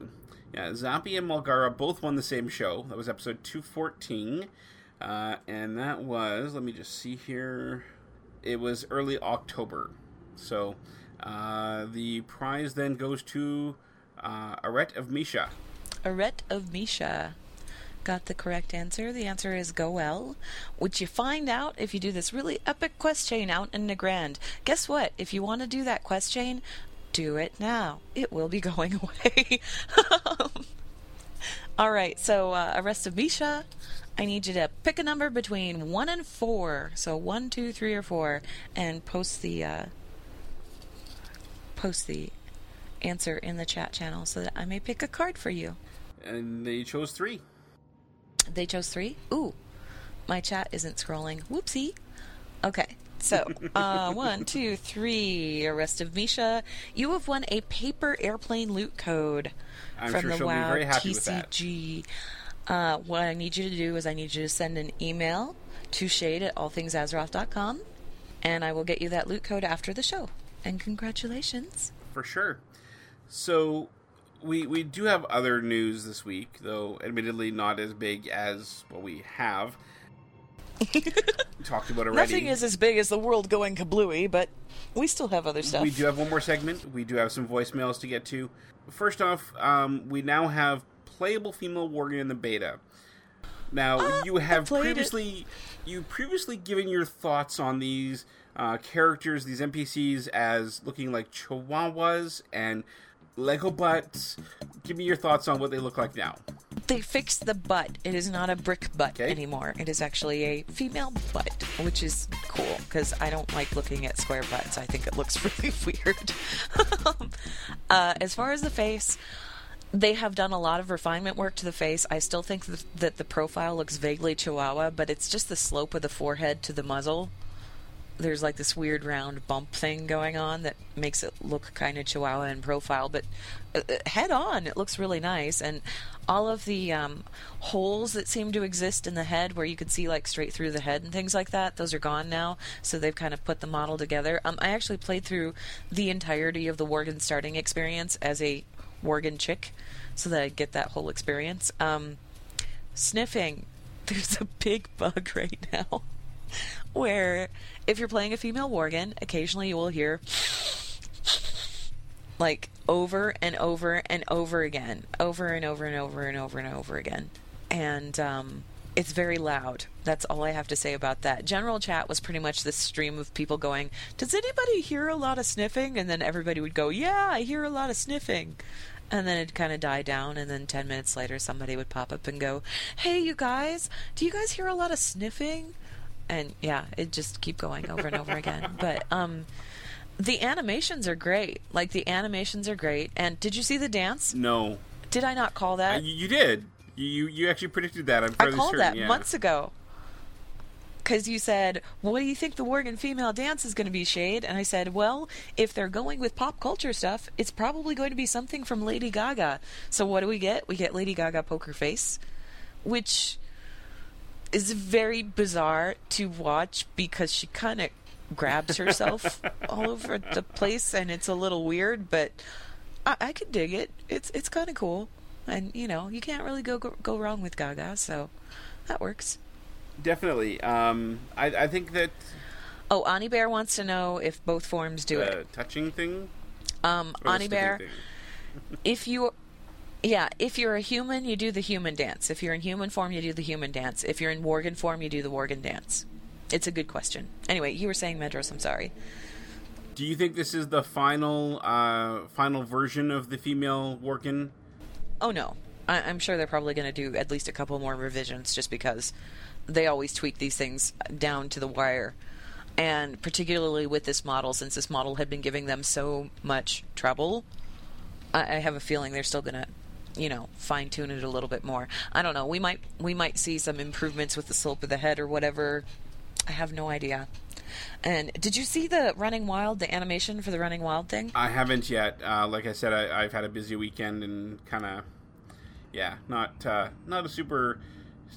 yeah, Zappy and Mulgara both won the same show. That was episode two fourteen, uh, and that was. Let me just see here. It was early October. So uh, the prize then goes to uh, Arette of Misha. Aret of Misha got the correct answer. The answer is Go'el, which you find out if you do this really epic quest chain out in Nagrand. Guess what? If you want to do that quest chain, do it now. It will be going away. All right, so uh, Arrest of Misha, I need you to pick a number between one and four. So one, two, three, or four, and post the uh, post the answer in the chat channel so that I may pick a card for you. And they chose three. They chose three. Ooh, my chat isn't scrolling. Whoopsie. Okay, so uh, one, two, three. Arrest of Misha. You have won a paper airplane loot code I'm from sure the she'll be WoW very happy with that. TCG. Uh, what I need you to do is I need you to send an email to shade at allthingsazeroth.com and I will get you that loot code after the show. And congratulations. for sure. So we we do have other news this week, though admittedly not as big as what we have talked about already. Nothing is as big as the world going kablooey, but we still have other stuff. We do have one more segment. We do have some voicemails to get to. First off, um, we now have playable female warrior in the beta. Now you have played it. previously you previously given your thoughts on these uh, characters, these NPCs, as looking like chihuahuas and Lego butts. Give me your thoughts on what they look like now. They fixed the butt. It is not a brick butt anymore. It is actually a female butt, which is cool because I don't like looking at square butts. I think it looks really weird. uh, as far as the face, they have done a lot of refinement work to the face. I still think th- that the profile looks vaguely chihuahua, but it's just the slope of the forehead to the muzzle. There's like this weird round bump thing going on that makes it look kind of chihuahua in profile, but uh, uh, head on, it looks really nice. And all of the um, holes that seem to exist in the head, where you could see like straight through the head and things like that, those are gone now. So they've kind of put the model together. Um, I actually played through the entirety of the Worgen starting experience as a Worgen chick, so that I'd get that whole experience. Um, sniffing, there's a big bug right now where if you're playing a female Worgen, occasionally you will hear like over and over and over again, over and over and over and over and over again. And um, it's very loud. That's all I have to say about that. General chat was pretty much this stream of people going, Does anybody hear a lot of sniffing? And then everybody would go, Yeah, I hear a lot of sniffing. And then it'd kind of die down, and then 10 minutes later, somebody would pop up and go, Hey, you guys, do you guys hear a lot of sniffing? And yeah, it just keep going over and over again. But um, the animations are great. Like, the animations are great. And did you see the dance? No, Did I not call that? Uh, you, you did. You you- you actually predicted that. I'm I called certain. that yeah. months ago. Because you said, What do you think the Worgen female dance is going to be, Shade? And I said, Well, if they're going with pop culture stuff, it's probably going to be something from Lady Gaga. So what do we get? We get Lady Gaga Poker Face, which is very bizarre to watch because she kind of grabs herself all over the place and it's a little weird, but I, I could dig it. It's it's kind of cool. And, you know, you can't really go, go go wrong with Gaga, so that works. Definitely. Um, I I think that Oh, Ani Bear wants to know if both forms do the it. touching thing. Um, Ani Bear, if you, yeah, if you're a human, you do the human dance. If you're in human form, you do the human dance. If you're in Worgen form, you do the Worgen dance. It's a good question. Anyway, you were saying Medros. I'm sorry. Do you think this is the final uh, final version of the female Worgen? Oh no, I- I'm sure they're probably going to do at least a couple more revisions, just because they always tweak these things down to the wire. And particularly with this model, since this model had been giving them so much trouble, I, I have a feeling they're still gonna, you know, fine tune it a little bit more. I don't know. We might we might see some improvements with the slope of the head or whatever. I have no idea. And did you see the Running Wild, the animation for the Running Wild thing? I haven't yet. Uh, like I said, I, I've had a busy weekend and kind of, yeah, not uh, not a super,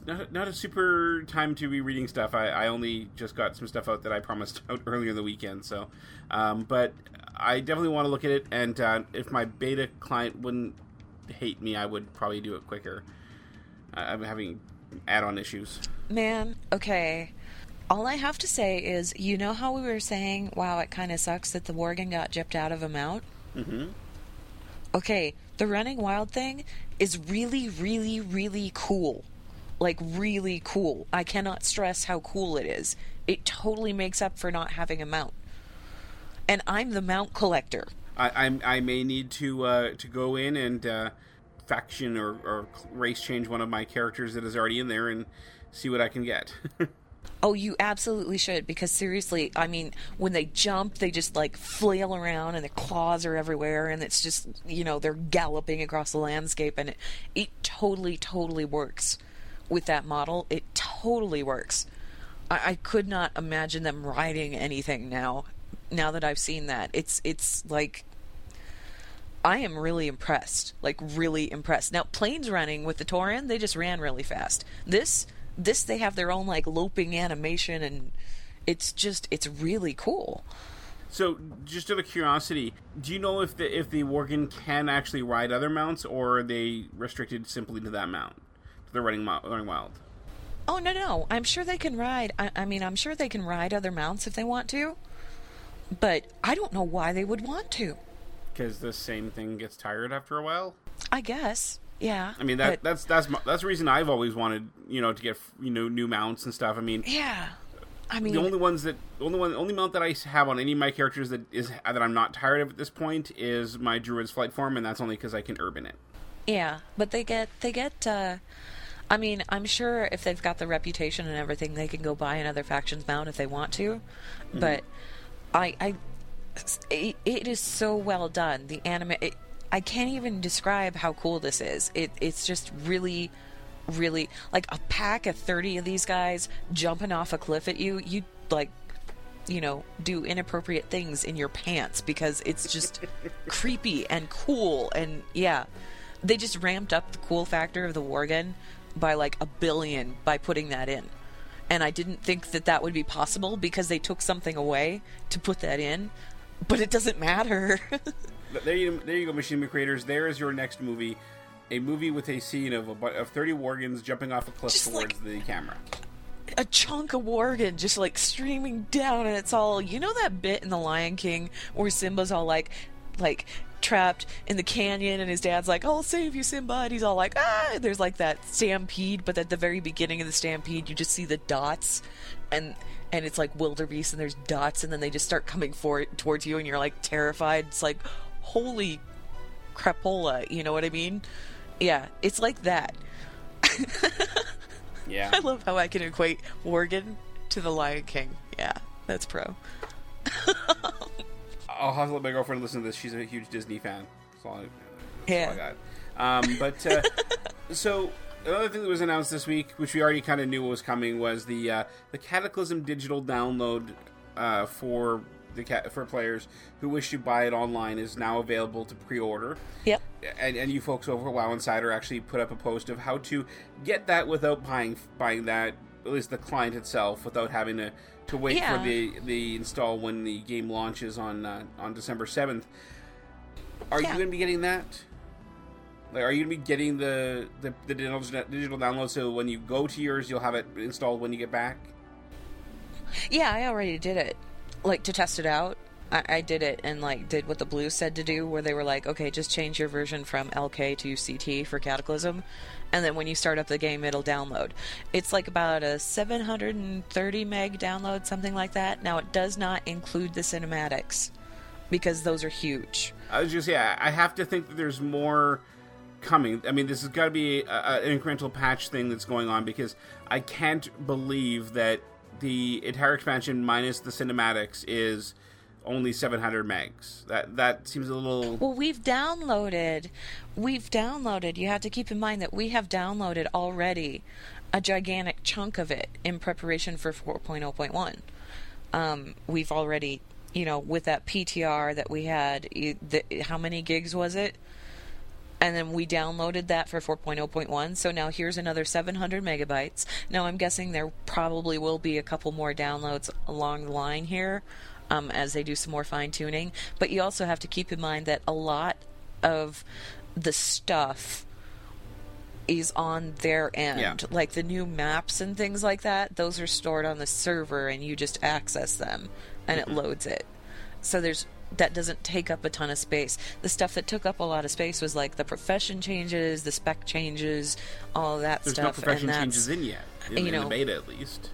not, not a super time to be reading stuff. I, I only just got some stuff out that I promised out earlier in the weekend. So, um, but I definitely want to look at it. And uh, if my beta client wouldn't hate me, I would probably do it quicker. I'm having add-on issues. Man, okay. All I have to say is, you know how we were saying, wow, it kind of sucks that the Worgen got gypped out of a mount? Mm-hmm. Okay, the running wild thing is really, really, really cool. Like, really cool. I cannot stress how cool it is. It totally makes up for not having a mount. And I'm the mount collector. I, I may need to uh, to go in and uh, faction or, or race change one of my characters that is already in there and see what I can get. Oh, you absolutely should because seriously, I mean, when they jump, they just like flail around and their claws are everywhere, and it's just you know they're galloping across the landscape, and it, it totally, totally works with that model. It totally works. I, I could not imagine them riding anything now. Now that I've seen that, it's it's like I am really impressed. Like really impressed. Now Plainsrunning with the Tauren, they just ran really fast. This this they have their own like loping animation and it's just it's really cool. So, just out of curiosity, do you know if the if the Worgen can actually ride other mounts, or are they restricted simply to that mount, to the running, running wild? Oh no no! I'm sure they can ride. I, I mean, I'm sure they can ride other mounts if they want to, but I don't know why they would want to. Because the same thing gets tired after a while. I guess. Yeah. I mean that that's that's that's the reason I've always wanted you know to get you know new mounts and stuff. I mean yeah. I mean the only ones that the only one the only mount that I have on any of my characters that is that I'm not tired of at this point is my druid's flight form, and that's only because I can urban it. Yeah, but they get they get. uh I mean, I'm sure if they've got the reputation and everything, they can go buy another factions mount if they want to. Mm-hmm. But I, I, it, it is so well done. The anime, it, I can't even describe how cool this is. It, it's just really, really like a pack of 30 of these guys jumping off a cliff at you. You like, you know, do inappropriate things in your pants because it's just creepy and cool. And yeah, they just ramped up the cool factor of the Worgen by like a billion by putting that in. And I didn't think that that would be possible because they took something away to put that in, but it doesn't matter. there you there you go, Machinima creators. There is your next movie, a movie with a scene of a, of thirty Worgens jumping off a cliff just towards like, the camera. A chunk of Worgen just like streaming down, and it's all you know that bit in The Lion King where Simba's all like, like trapped in the canyon and his dad's like i'll save you simba and he's all like ah there's like that stampede but at the very beginning of the stampede you just see the dots and and it's like wildebeest and there's dots and then they just start coming for towards you and you're like terrified it's like holy crapola, you know what I mean? Yeah, it's like that. yeah. I love how I can equate Worgen to the Lion King. Yeah, that's pro. I'll have to let my girlfriend listen to this. She's a huge Disney fan. That's all I, that's yeah. All I got. Um, but uh, so another thing that was announced this week, which we already kind of knew was coming, was the uh, the Cataclysm digital download uh, for the cat for players who wish to buy it online is now available to pre-order. Yep. And, and you folks over at WoW Insider actually put up a post of how to get that without buying buying that at least the client itself without having to, to wait yeah. for the the install when the game launches on uh, on December seventh. Are yeah. you going to be getting that? Like, are you going to be getting the, the the digital download so when you go to yours, you'll have it installed when you get back? Yeah, I already did it like to test it out. I, I did it and like did what the blue said to do, where they were like, okay, just change your version from LK to CT for Cataclysm, and then when you start up the game, it'll download. It's like about a 730 meg download, something like that. Now it does not include the cinematics because those are huge. I was just yeah, I have to think that there's more coming. I mean, this has got to be a, a, an incremental patch thing that's going on because I can't believe that the entire expansion minus the cinematics is only 700 megs. That that seems a little. Well, we've downloaded. We've downloaded. You have to keep in mind that we have downloaded already a gigantic chunk of it in preparation for 4.0.1. Um, we've already, you know, with that PTR that we had, you, the, how many gigs was it? And then we downloaded that for 4.0.1. So now here's another 700 megabytes. Now I'm guessing there probably will be a couple more downloads along the line here um, as they do some more fine tuning. But you also have to keep in mind that a lot of the stuff is on their end. Yeah. Like the new maps and things like that, those are stored on the server and you just access them and Mm-hmm. it loads it. So there's that doesn't take up a ton of space. The stuff that took up a lot of space was like the profession changes, the spec changes, all that There's stuff. no profession changes in yet. In, you in know, the beta, at least.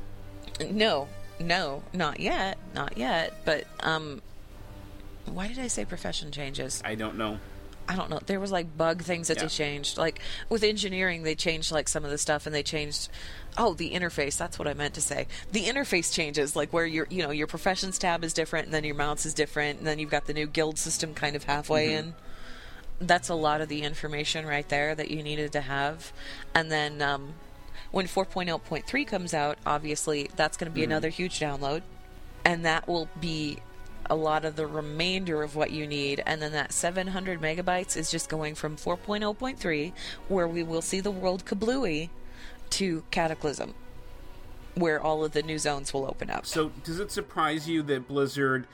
no, no, not yet, not yet. But um, why did I say profession changes? I don't know. I don't know. There was like bug things that Yeah. they changed. Like with engineering, they changed like some of the stuff, and they changed. Oh, the interface. That's what I meant to say. The interface changes, like where your you know your professions tab is different, and then your mounts is different, and then you've got the new guild system kind of halfway Mhm. in. That's a lot of the information right there that you needed to have, and then um, when 4.0.3 comes out, obviously that's going to be Mhm. another huge download, and that will be a lot of the remainder of what you need. And then that 700 megabytes is just going from 4.0.3, where we will see the world kablooey, to Cataclysm, where all of the new zones will open up. So, does it surprise you that Blizzard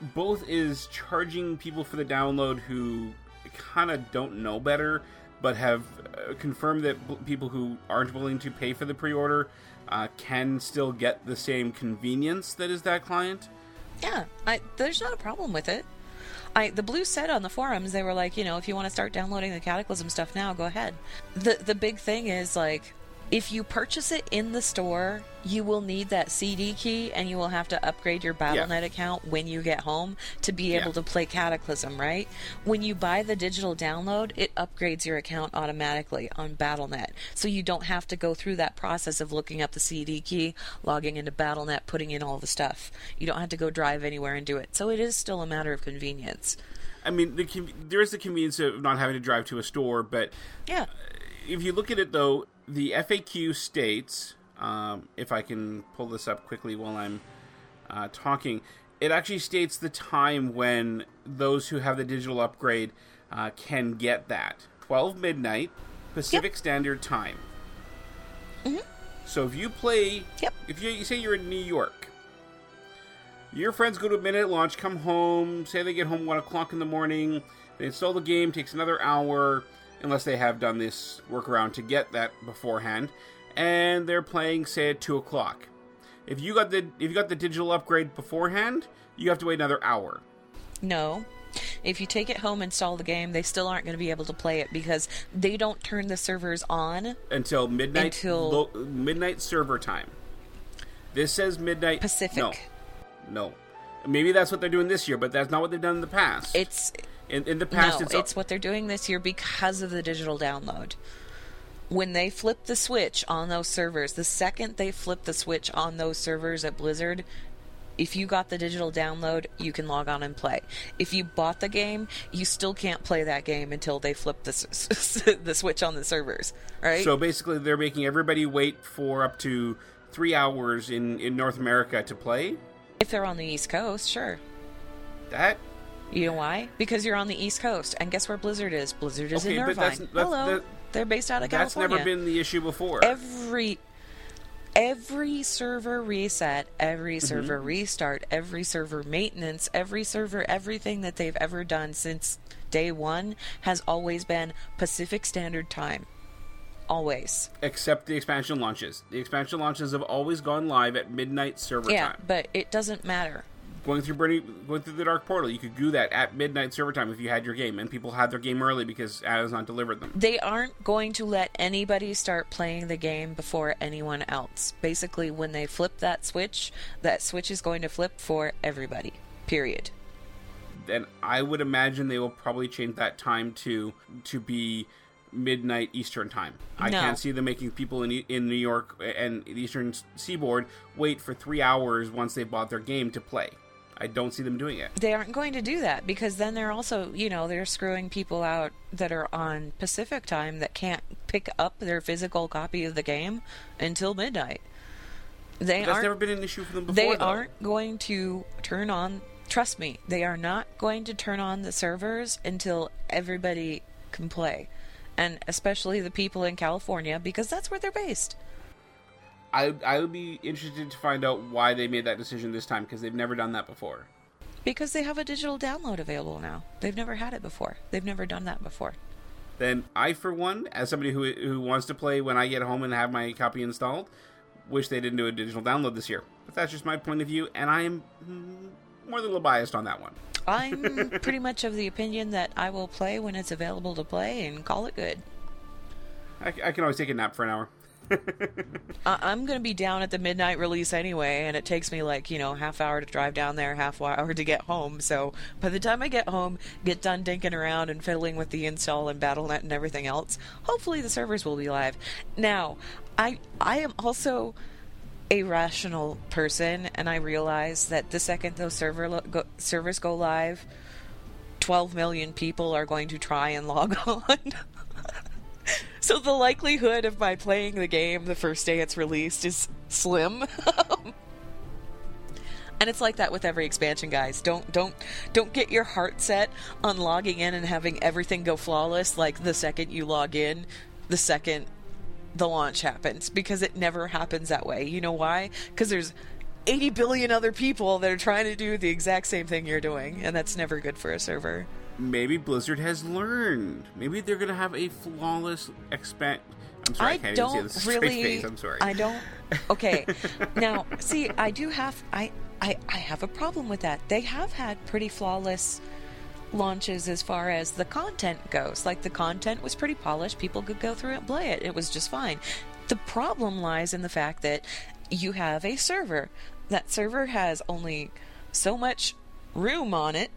both is charging people for the download who kind of don't know better, but have uh, confirmed that bl- people who aren't willing to pay for the pre-order uh, can still get the same convenience that is that client? Yeah, I, there's not a problem with it. I the Blue said on the forums they were like, you know, if you want to start downloading the Cataclysm stuff now, go ahead. The the big thing is like if you purchase it in the store, you will need that CD key and you will have to upgrade your Battle.net account when you get home to be able Yeah. to play Cataclysm, right? When you buy the digital download, it upgrades your account automatically on Battle.net. So you don't have to go through that process of looking up the CD key, logging into Battle.net, putting in all the stuff. You don't have to go drive anywhere and do it. So it is still a matter of convenience. I mean, the, there is the convenience of not having to drive to a store, but Yeah. Uh, if you look at it though, the FAQ states, um, if I can pull this up quickly while I'm uh, talking, it actually states the time when those who have the digital upgrade uh, can get that. 12 midnight Pacific Standard Time. So if you play, if you, you say you're in New York, your friends go to midnight launch, come home, say they get home one o'clock in the morning, they install the game, takes another hour, unless they have done this workaround to get that beforehand, and they're playing say at two o'clock. If you got the if you got the digital upgrade beforehand, you have to wait another hour. No. If you take it home, install the game, they still aren't going to be able to play it because they don't turn the servers on until midnight Until- lo- midnight server time. This says midnight Pacific. No, no. Maybe that's what they're doing this year, but that's not what they've done in the past. It's in, in the past. no, it's, it's what they're doing this year because of the digital download. When they flip the switch on those servers, the second they flip the switch on those servers at Blizzard, if you got the digital download, you can log on and play. If you bought the game, you still can't play that game until they flip the the switch on the servers, right? So basically, they're making everybody wait for up to three hours in in North America to play. If they're on the East Coast, sure. That You know why? Because you're on the East Coast, and guess where Blizzard is? Blizzard is Okay, in Irvine. that's- that's- Hello, that- they're based out of that's California. That's never been the issue before. every every server reset, every Mm-hmm. server restart, every server maintenance, every server everything that they've ever done since day 1 has always been Pacific Standard Time. Always. Except the expansion launches. The expansion launches have always gone live at midnight server yeah, time. but it doesn't matter. Going through Bernie, going through the dark portal, you could do that at midnight server time if you had your game, and people had their game early because Amazon delivered them. They aren't going to let anybody start playing the game before anyone else. Basically, when they flip that switch, that switch is going to flip for everybody. Period. Then I would imagine they will probably change that time to to be midnight Eastern time. I No. can't see them making people in in New York and the Eastern Seaboard wait for three hours once they bought their game to play. I don't see them doing it. They aren't going to do that because then they're also, you know, they're screwing people out that are on Pacific time that can't pick up their physical copy of the game until midnight. They That's aren't never been an issue for them before. they though. aren't going to turn on trust me they are not going to turn on the servers until everybody can play and especially the people in california because that's where they're based I I would be interested to find out why they made that decision this time because they've never done that before. because they have a digital download available now they've never had it before they've never done that before Then I, for one, as somebody who who wants to play when I get home and have my copy installed, wish they didn't do a digital download this year. But that's just my point of view, and I am mm, more than a little biased on that one. I'm pretty much of the opinion that i will play when it's available to play and call it good I, I can always take a nap for an hour. I- I'm going to be down at the midnight release anyway, and it takes me like, you know, half hour to drive down there, half hour to get home. So by the time I get home, get done dinking around and fiddling with the install and BattleNet and everything else, hopefully the servers will be live. Now, I I am also a rational person, and I realize that the second those server lo- go- servers go live, 12 million people are going to try and log on. So the likelihood of my playing the game the first day it's released is slim. and it's like that with every expansion, guys. Don't don't don't get your heart set on logging in and having everything go flawless like the second you log in, the second the launch happens because it never happens that way. You know why? Cuz there's 80 billion other people that are trying to do the exact same thing you're doing, and that's never good for a server. Maybe Blizzard has learned. Maybe they're going to have a flawless expand. I'm sorry, I, I don't even see this really. face. I'm sorry. I don't. Okay, now see, I do have I, I I have a problem with that. They have had pretty flawless launches as far as the content goes. Like the content was pretty polished. People could go through it and play it. It was just fine. The problem lies in the fact that you have a server. That server has only so much room on it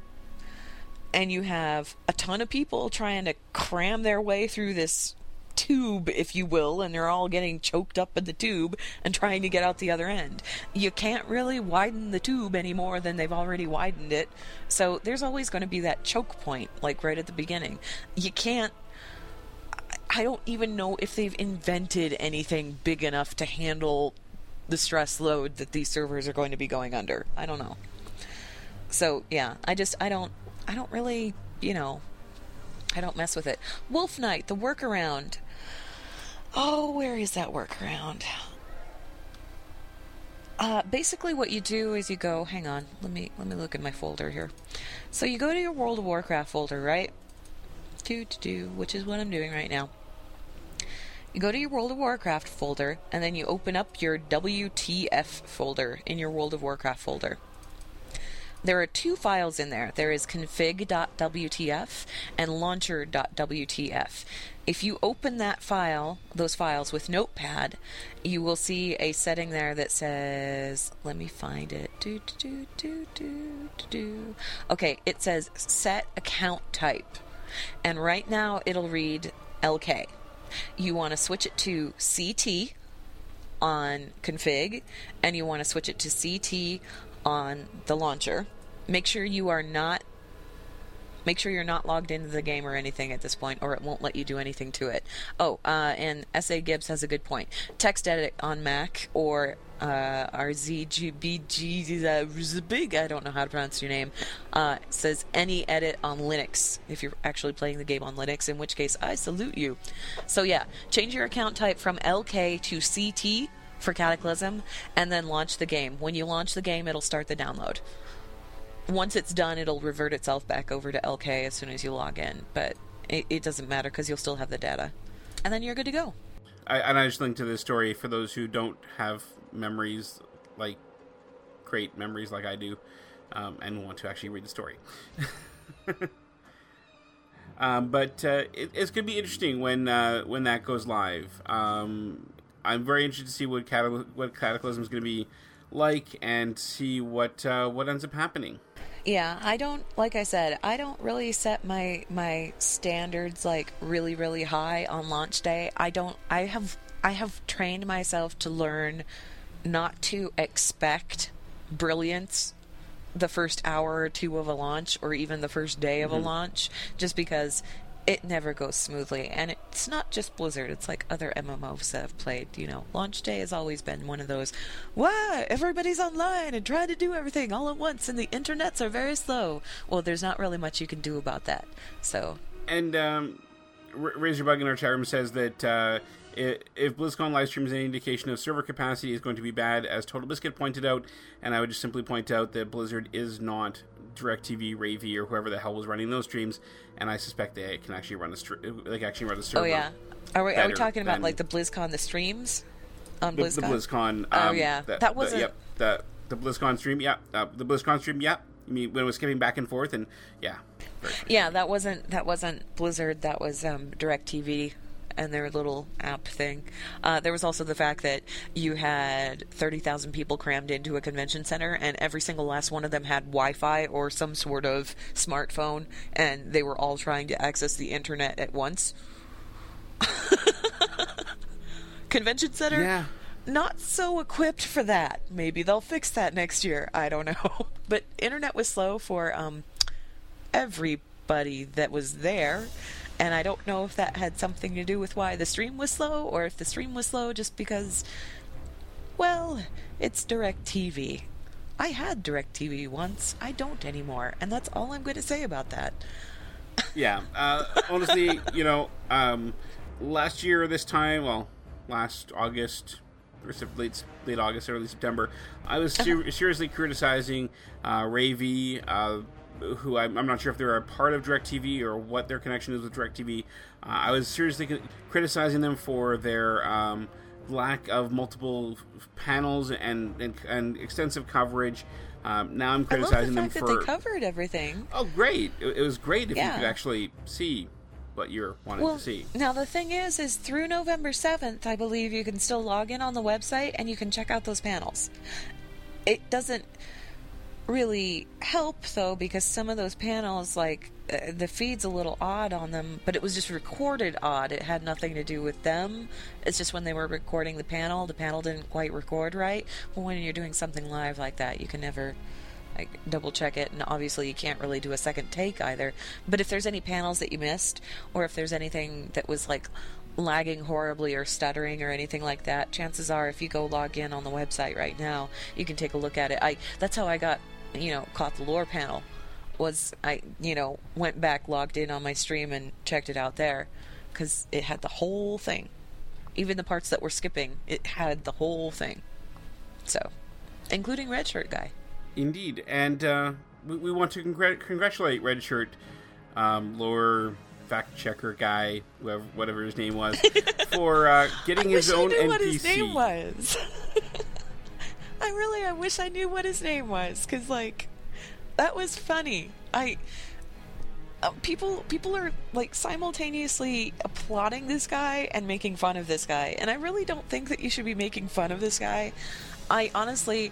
and you have a ton of people trying to cram their way through this tube, if you will, and they're all getting choked up in the tube and trying to get out the other end. You can't really widen the tube any more than they've already widened it. So there's always going to be that choke point, like right at the beginning. You can't. I don't even know if they've invented anything big enough to handle the stress load that these servers are going to be going under. I don't know. So yeah, I just I don't I don't really you know I don't mess with it. Wolf Knight, the workaround. Oh, where is that workaround? Uh, basically, what you do is you go. Hang on, let me let me look in my folder here. So you go to your World of Warcraft folder, right? Do to do, which is what I'm doing right now. You go to your World of Warcraft folder, and then you open up your WTF folder in your World of Warcraft folder. There are two files in there. There is config.wtf and launcher.wtf. If you open that file, those files with Notepad, you will see a setting there that says, let me find it. Do, do, do, do, do, do. Okay, it says set account type. And right now it'll read LK. You want to switch it to CT on config, and you want to switch it to CT on the launcher. Make sure you are not make sure you're not logged into the game or anything at this point or it won't let you do anything to it. Oh, uh, and SA Gibbs has a good point. Text edit on Mac or uh, RZGBG big I don't know how to pronounce your name uh, says any edit on Linux if you're actually playing the game on Linux in which case I salute you. So yeah, change your account type from LK to CT for Cataclysm and then launch the game. When you launch the game, it'll start the download. Once it's done, it'll revert itself back over to LK as soon as you log in, but it, it doesn't matter because you'll still have the data. And then you're good to go. I, and I just linked to this story for those who don't have memories like great memories like I do, um, and want to actually read the story. um, but uh, it, it's going to be interesting when uh, when that goes live. Um, I'm very interested to see what Catal- what Cataclysm is going to be like and see what uh, what ends up happening. Yeah, I don't like I said, I don't really set my my standards like really really high on launch day. I don't I have I have trained myself to learn not to expect brilliance the first hour or two of a launch or even the first day of a Mhm. launch just because it never goes smoothly. And it's not just blizzard it's like other mmos that i've played you know. Launch day has always been one of those wow everybody's online and trying to do everything all at once and the internets are very slow. Well there's not really much you can do about that. So And um, R- Razorbug in our chat room says that uh, if BlizzCon live stream is any indication of server capacity, is going to be bad, as Total Biscuit pointed out. And I would just simply point out that Blizzard is not DirecTV, Ravy, or whoever the hell was running those streams. And I suspect they can actually run a str- like actually run a server. oh yeah are we, are we talking about like the blizzcon the streams on the, blizzcon the BlizzCon? oh um, yeah the- that the- wasn't yep, the the BlizzCon stream. Yeah, uh, the BlizzCon stream. Yeah, I mean when it was skipping back and forth, and yeah, Yeah, that wasn't that wasn't Blizzard. That was um, Directv and their little app thing. Uh, there was also the fact that you had thirty thousand people crammed into a convention center, and every single last one of them had Wi-Fi or some sort of smartphone, and they were all trying to access the internet at once. convention center. Yeah. Not so equipped for that. Maybe they'll fix that next year. I don't know. But internet was slow for um, everybody that was there. And I don't know if that had something to do with why the stream was slow or if the stream was slow just because, well, it's DirecTV. I had DirecTV once. I don't anymore. And that's all I'm going to say about that. yeah. Uh, honestly, you know, um, last year this time, well, last August, or late late August, early September, I was ser- seriously criticizing uh, Ravy, uh, who I'm, I'm not sure if they're a part of DirecTV or what their connection is with DirecTV. Uh, I was seriously c- criticizing them for their um, lack of multiple panels and, and and extensive coverage. Um, now I'm I love the criticizing them fact that for they covered everything. Oh, great! It, it was great if Yeah. you could actually see what you're wanting Well, to see. now the thing is, is through November seventh, I believe you can still log in on the website and you can check out those panels. It doesn't really help though because some of those panels, like uh, the feed's a little odd on them, but it was just recorded odd. It had nothing to do with them. It's just when they were recording the panel, the panel didn't quite record right. but when you're doing something live like that, you can never like double check it and obviously you can't really do a second take either but if there's any panels that you missed or if there's anything that was like lagging horribly or stuttering or anything like that chances are if you go log in on the website right now you can take a look at it i that's how i got you know caught the lore panel was i you know went back logged in on my stream and checked it out there because it had the whole thing even the parts that were skipping it had the whole thing so including red shirt guy Indeed, and uh, we, we want to congr- congratulate Redshirt, um, lore fact checker guy, whoever, whatever his name was, for uh, getting his own I knew NPC. what his name was. I really, I wish I knew what his name was, because like, that was funny. I uh, people people are like simultaneously applauding this guy and making fun of this guy, and I really don't think that you should be making fun of this guy. I honestly,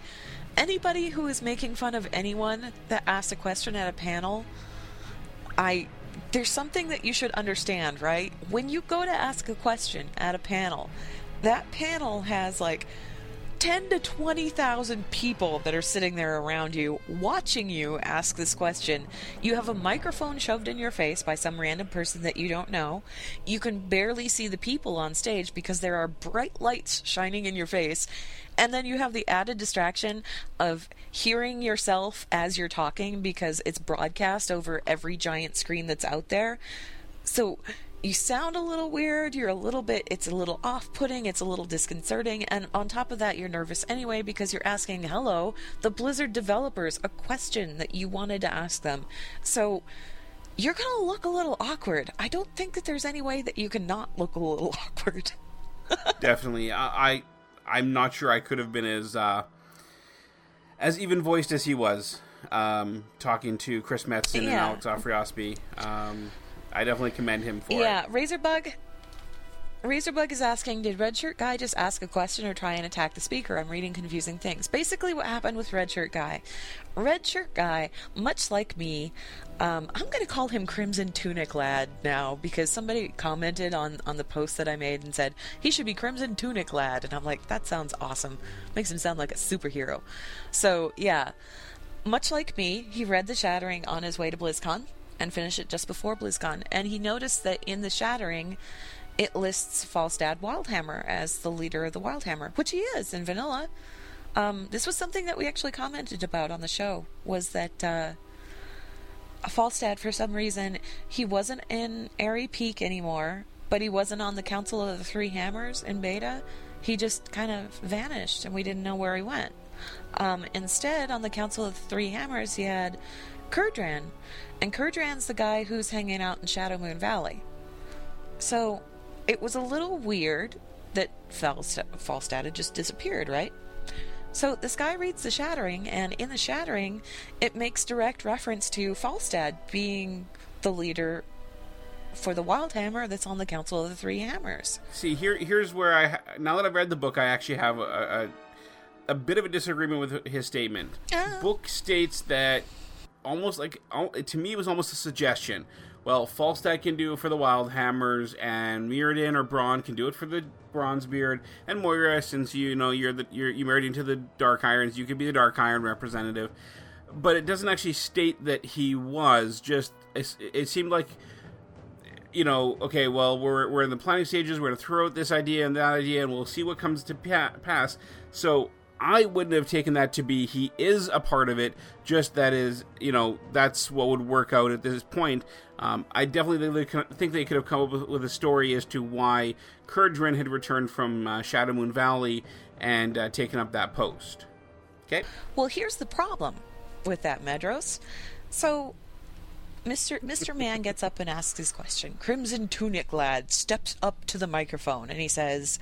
anybody who is making fun of anyone that asks a question at a panel, I there's something that you should understand, right? When you go to ask a question at a panel, that panel has like 10 to 20,000 people that are sitting there around you watching you ask this question. You have a microphone shoved in your face by some random person that you don't know. You can barely see the people on stage because there are bright lights shining in your face. And then you have the added distraction of hearing yourself as you're talking because it's broadcast over every giant screen that's out there. So you sound a little weird, you're a little bit, it's a little off putting, it's a little disconcerting, and on top of that, you're nervous anyway because you're asking, hello, the Blizzard developers, a question that you wanted to ask them. So you're going to look a little awkward. I don't think that there's any way that you can not look a little awkward. Definitely, I, I I'm not sure I could have been as uh, as even voiced as he was, um, talking to Chris Metzen and Alex Afriospi. Um, I definitely commend him for yeah, it. Yeah, Razorbug. Razorbug is asking, did Redshirt Guy just ask a question or try and attack the speaker? I'm reading confusing things. Basically, what happened with Redshirt Guy. Redshirt Guy, much like me, um, I'm going to call him Crimson Tunic Lad now because somebody commented on, on the post that I made and said, he should be Crimson Tunic Lad. And I'm like, that sounds awesome. Makes him sound like a superhero. So, yeah. Much like me, he read The Shattering on his way to BlizzCon and finished it just before BlizzCon. And he noticed that in The Shattering, it lists Falstad Wildhammer as the leader of the Wildhammer, which he is in vanilla. Um, this was something that we actually commented about on the show. Was that uh, Falstad, for some reason, he wasn't in Aerie Peak anymore, but he wasn't on the Council of the Three Hammers in beta. He just kind of vanished, and we didn't know where he went. Um, instead, on the Council of the Three Hammers, he had Kurdran, and Kurdran's the guy who's hanging out in Shadowmoon Valley. So it was a little weird that Falstad, had just disappeared, right? So this guy reads The Shattering, and in The Shattering, it makes direct reference to Falstad being the leader for the Wildhammer that's on the Council of the Three Hammers. See, here, here's where I. Now that I've read the book, I actually have a, a, a bit of a disagreement with his statement. Oh. Book states that almost like to me, it was almost a suggestion. Well, Falstad can do it for the Wild Hammers, and Muradin or Brann can do it for the Bronzebeard, and Moira, since you know you're the you're you married into the Dark Irons, you could be the Dark Iron representative. But it doesn't actually state that he was. Just it, it seemed like you know, okay, well, we're, we're in the planning stages. We're going to throw out this idea and that idea, and we'll see what comes to pa- pass. So I wouldn't have taken that to be he is a part of it. Just that is, you know, that's what would work out at this point. Um, I definitely think they could have come up with, with a story as to why Kurdran had returned from uh, Shadowmoon Valley and uh, taken up that post. Okay. Well, here's the problem with that, Medros. So Mr. Mr. Man gets up and asks his question. Crimson Tunic Lad steps up to the microphone and he says,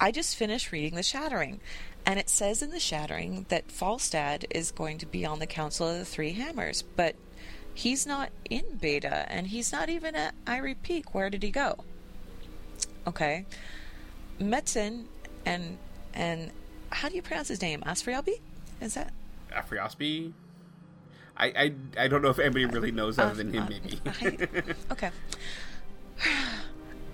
I just finished reading The Shattering, and it says in The Shattering that Falstad is going to be on the Council of the Three Hammers, but he's not in beta, and he's not even at Aerie Peak. Where did he go? Okay. Metzen and and how do you pronounce his name? Asfriabi? Is that Afriospi? I, I I don't know if anybody really knows other than him. uh, Maybe. I- okay.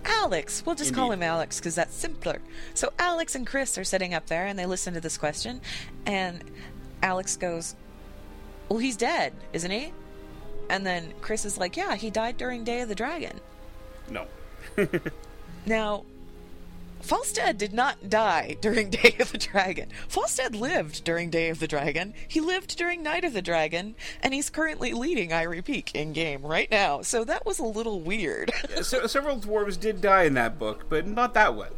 Alex. We'll just call him Alex because that's simpler. So Alex and Chris are sitting up there and they listen to this question, and Alex goes, "Well, he's dead, isn't he?" And then Chris is like, "Yeah, he died during Day of the Dragon." no. Now, Falstad did not die during Day of the Dragon. Falstad lived during Day of the Dragon. He lived during Night of the Dragon, and he's currently leading Aerie Peak in game right now. So that was a little weird. so, several dwarves did die in that book, but not that one.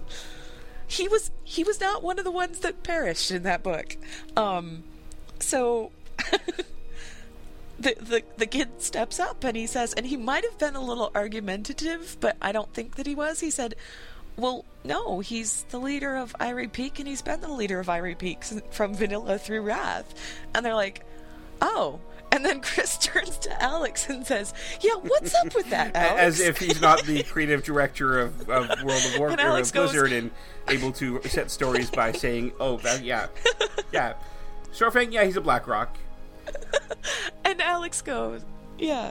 he was he was not one of the ones that perished in that book. Um, so the the the kid steps up and he says, and he might have been a little argumentative, but I don't think that he was. He said. Well, no, he's the leader of Aerie Peak, and he's been the leader of Aerie Peak from Vanilla through Wrath. And they're like, oh. And then Chris turns to Alex and says, yeah, what's up with that, Alex? As if he's not the creative director of, of World of Warcraft And or of goes- Blizzard and able to set stories by saying, "Oh, that, yeah, yeah, Starfang, yeah, he's a Blackrock." And Alex goes, Yeah,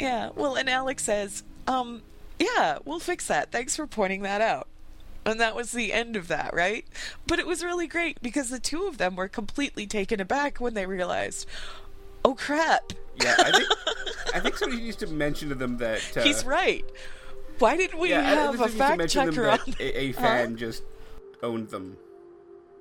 yeah. Well, and Alex says, Um, yeah, we'll fix that. Thanks for pointing that out. And that was the end of that, right? But it was really great because the two of them were completely taken aback when they realized, oh crap, Yeah, I think I think somebody needs to mention to them that uh, he's right. Why didn't we yeah, have a fact checker on? a, a Huh? fan just owned them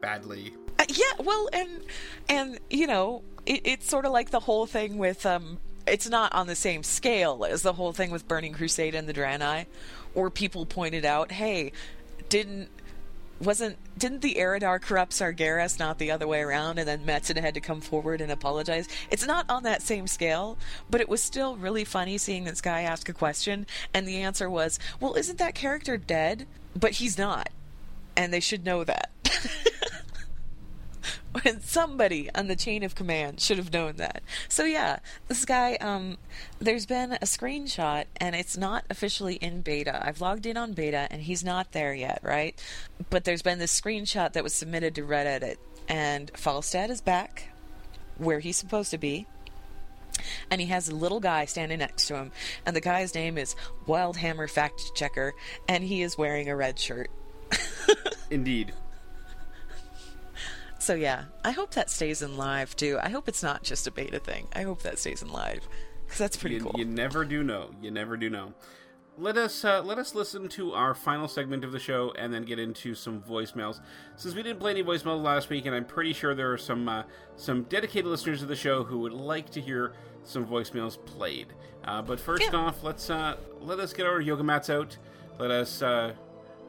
badly. Uh, yeah, well, and and you know, it, it's sort of like the whole thing with um, it's not on the same scale as the whole thing with Burning Crusade and the Draenei, or people pointed out, hey, didn't wasn't didn't the Eridar corrupt Sargeras, not the other way around, and then Metzen had to come forward and apologize. It's not on that same scale, but it was still really funny seeing this guy ask a question, and the answer was, well, isn't that character dead? But he's not, and they should know that. when somebody on the chain of command should have known that. So yeah, this guy, um, there's been a screenshot and it's not officially in beta. I've logged in on beta and he's not there yet, right? But there's been this screenshot that was submitted to Reddit and Falstad is back where he's supposed to be. And he has a little guy standing next to him, and the guy's name is Wildhammer Fact Checker, and he is wearing a red shirt. Indeed. So yeah, I hope that stays in live too. I hope it's not just a beta thing. I hope that stays in live because that's pretty you, cool. You never do know. You never do know. Let us uh, let us listen to our final segment of the show and then get into some voicemails. Since we didn't play any voicemails last week, and I'm pretty sure there are some uh, some dedicated listeners of the show who would like to hear some voicemails played. Uh, but first yeah. off, let's uh, let us get our yoga mats out. Let us uh,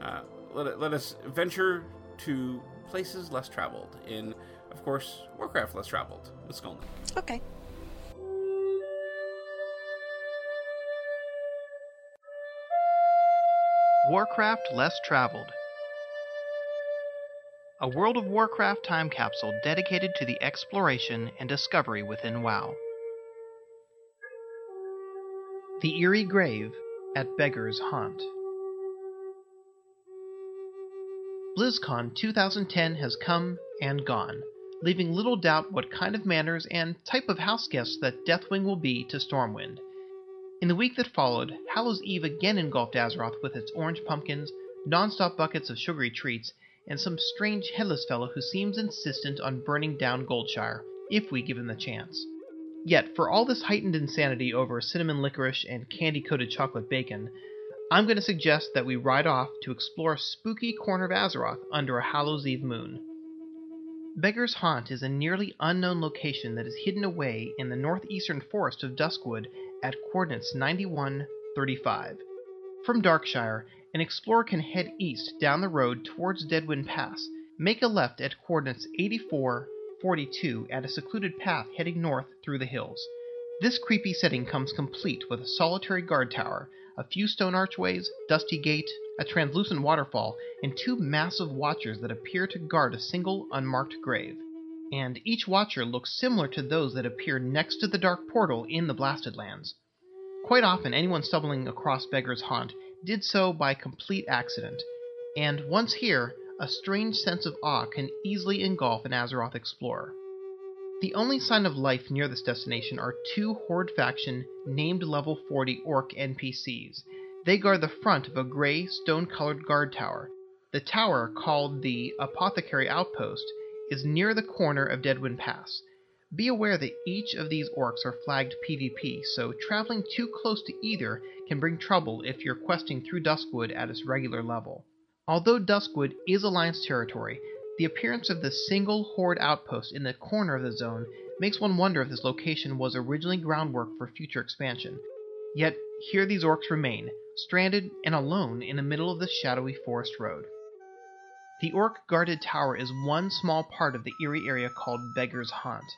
uh, let, let us venture to places less traveled. In, of course, Warcraft less traveled with Skolnick. Okay. Warcraft Less Traveled. A World of Warcraft time capsule dedicated to the exploration and discovery within WoW. The Eerie Grave at Beggar's Haunt. BlizzCon 2010 has come and gone, leaving little doubt what kind of manners and type of house guests that Deathwing will be to Stormwind. In the week that followed, Hallows Eve again engulfed Azeroth with its orange pumpkins, non-stop buckets of sugary treats, and some strange headless fellow who seems insistent on burning down Goldshire, if we give him the chance. Yet, for all this heightened insanity over cinnamon licorice and candy coated chocolate bacon, I'm going to suggest that we ride off to explore a spooky corner of Azeroth under a Hallows Eve moon. Beggar's Haunt is a nearly unknown location that is hidden away in the northeastern forest of Duskwood at coordinates 9135. From Darkshire, an explorer can head east down the road towards Deadwind Pass, make a left at coordinates 8442 at a secluded path heading north through the hills. This creepy setting comes complete with a solitary guard tower, a few stone archways, dusty gate, a translucent waterfall, and two massive watchers that appear to guard a single unmarked grave and each watcher looks similar to those that appear next to the dark portal in the Blasted Lands. Quite often, anyone stumbling across Beggar's Haunt did so by complete accident, and once here, a strange sense of awe can easily engulf an Azeroth explorer. The only sign of life near this destination are two Horde faction named level 40 orc NPCs. They guard the front of a gray, stone colored guard tower. The tower, called the Apothecary Outpost, is near the corner of Deadwind Pass. Be aware that each of these orcs are flagged PvP, so traveling too close to either can bring trouble if you're questing through Duskwood at its regular level. Although Duskwood is Alliance territory, the appearance of the single Horde outpost in the corner of the zone makes one wonder if this location was originally groundwork for future expansion. Yet, here these orcs remain, stranded and alone in the middle of the shadowy forest road. The orc guarded tower is one small part of the eerie area called Beggar's Haunt.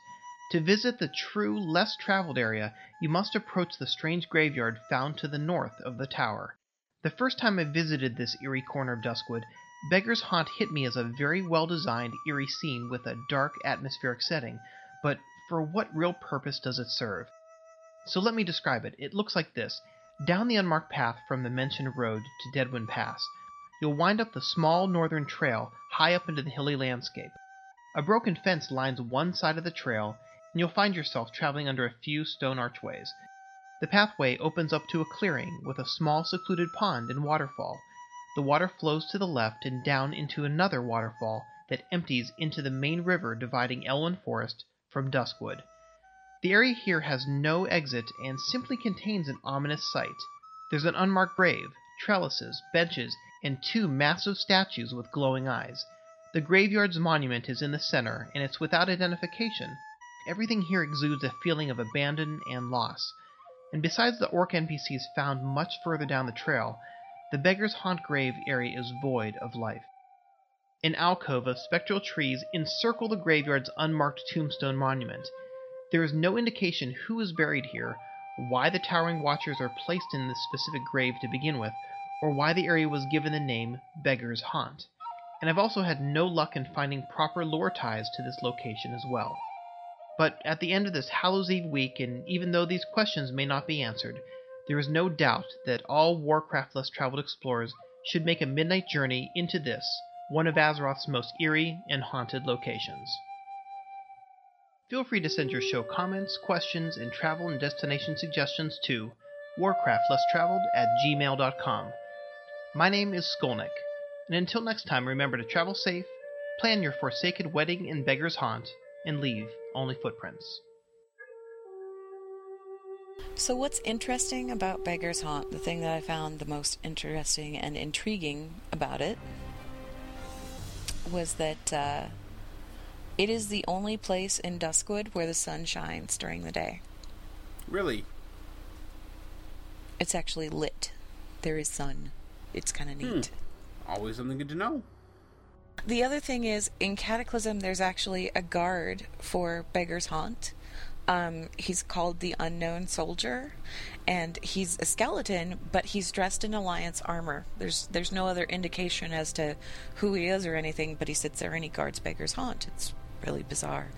To visit the true, less traveled area, you must approach the strange graveyard found to the north of the tower. The first time I visited this eerie corner of Duskwood, Beggar's Haunt hit me as a very well designed, eerie scene with a dark, atmospheric setting, but for what real purpose does it serve? So let me describe it. It looks like this Down the unmarked path from the mentioned road to Deadwind Pass, you'll wind up the small northern trail high up into the hilly landscape. A broken fence lines one side of the trail, and you'll find yourself traveling under a few stone archways. The pathway opens up to a clearing with a small secluded pond and waterfall. The water flows to the left and down into another waterfall that empties into the main river dividing Elwynn Forest from Duskwood. The area here has no exit and simply contains an ominous sight. There's an unmarked grave, trellises, benches, and two massive statues with glowing eyes. The graveyard's monument is in the center, and it's without identification. Everything here exudes a feeling of abandon and loss. And besides the orc NPCs found much further down the trail, the Beggar's Haunt grave area is void of life. An alcove of spectral trees encircle the graveyard's unmarked tombstone monument. There is no indication who is buried here, why the towering watchers are placed in this specific grave to begin with, or why the area was given the name Beggar's Haunt. and I've also had no luck in finding proper lore ties to this location as well. But at the end of this Hallows Eve week, and even though these questions may not be answered, there is no doubt that all Warcraft less traveled explorers should make a midnight journey into this, one of Azeroth's most eerie and haunted locations. Feel free to send your show comments, questions, and travel and destination suggestions to warcraftlesstraveled at gmail.com. My name is Skolnick, and until next time, remember to travel safe, plan your forsaken wedding in Beggar's Haunt, and leave only footprints. So, what's interesting about Beggar's Haunt, the thing that I found the most interesting and intriguing about it, was that uh, it is the only place in Duskwood where the sun shines during the day. Really? It's actually lit. There is sun. It's kind of neat. Hmm. Always something good to know. The other thing is, in Cataclysm, there's actually a guard for Beggar's Haunt. Um, he's called the Unknown Soldier, and he's a skeleton, but he's dressed in Alliance armor. There's there's no other indication as to who he is or anything, but he sits there and he guards Beggar's Haunt. It's really bizarre.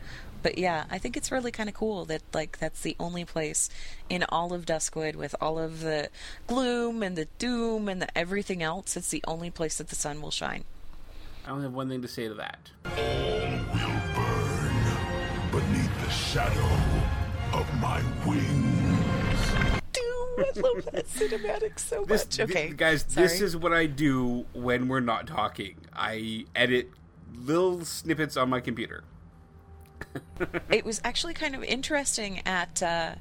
But yeah, I think it's really kind of cool that like that's the only place in all of Duskwood with all of the gloom and the doom and the everything else. It's the only place that the sun will shine. I only have one thing to say to that. Beneath the shadow of my wings. I love that cinematic so This, much. Okay, thi- guys, sorry. this is what I do when we're not talking. I edit little snippets on my computer. it was actually kind of interesting at uh,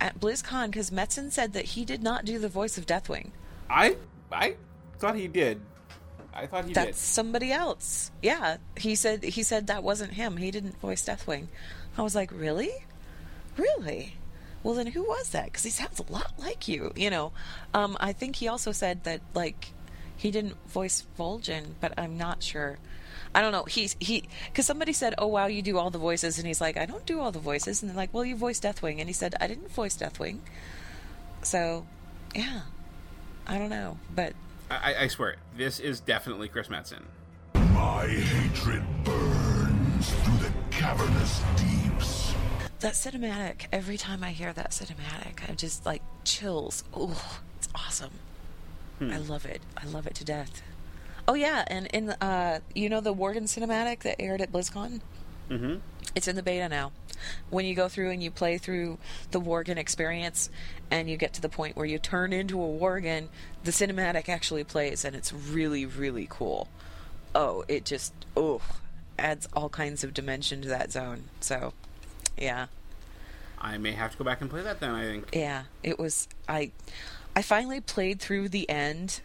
at BlizzCon because Metzen said that he did not do the voice of Deathwing. I I thought he did. I thought he That's did. somebody else. Yeah, he said he said that wasn't him. He didn't voice Deathwing. I was like, really, really. Well, then who was that? Because he sounds a lot like you. You know, um, I think he also said that like he didn't voice Vol'jin, but I'm not sure. I don't know. He's he because somebody said, "Oh wow, you do all the voices," and he's like, "I don't do all the voices." And they're like, "Well, you voiced Deathwing," and he said, "I didn't voice Deathwing." So, yeah, I don't know, but I, I swear, this is definitely Chris Metzen. My hatred burns through the cavernous deeps. that cinematic. Every time I hear that cinematic, I'm just like chills. Oh, it's awesome. I love it. I love it to death. Oh yeah, and in the, uh, you know the Worgen cinematic that aired at BlizzCon. Mm-hmm. It's in the beta now. When you go through and you play through the Worgen experience, and you get to the point where you turn into a Worgen, the cinematic actually plays, and it's really, really cool. Oh, it just oh adds all kinds of dimension to that zone. So, yeah, I may have to go back and play that then. I think. yeah, it was. I I finally played through the end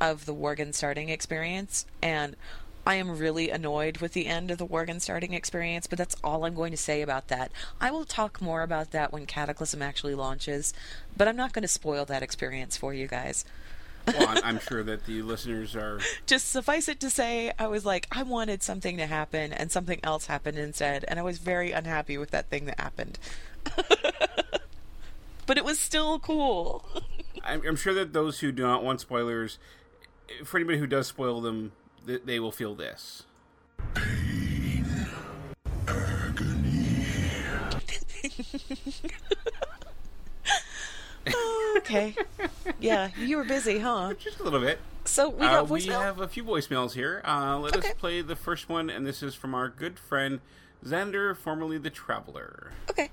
of the Worgen starting experience, and I am really annoyed with the end of the Worgen starting experience. But that's all I'm going to say about that. I will talk more about that when Cataclysm actually launches, but I'm not going to spoil that experience for you guys. Well, I'm, sure that the listeners are. Just suffice it to say, I was like, I wanted something to happen, and something else happened instead, and I was very unhappy with that thing that happened. but it was still cool. I'm, I'm sure that those who do not want spoilers, for anybody who does spoil them, th- they will feel this. okay. Yeah, you were busy, huh? Just a little bit. So we Uh, got we have a few voicemails here. Uh, let Okay. us play the first one, and this is from our good friend Xander, formerly the Traveler. Okay.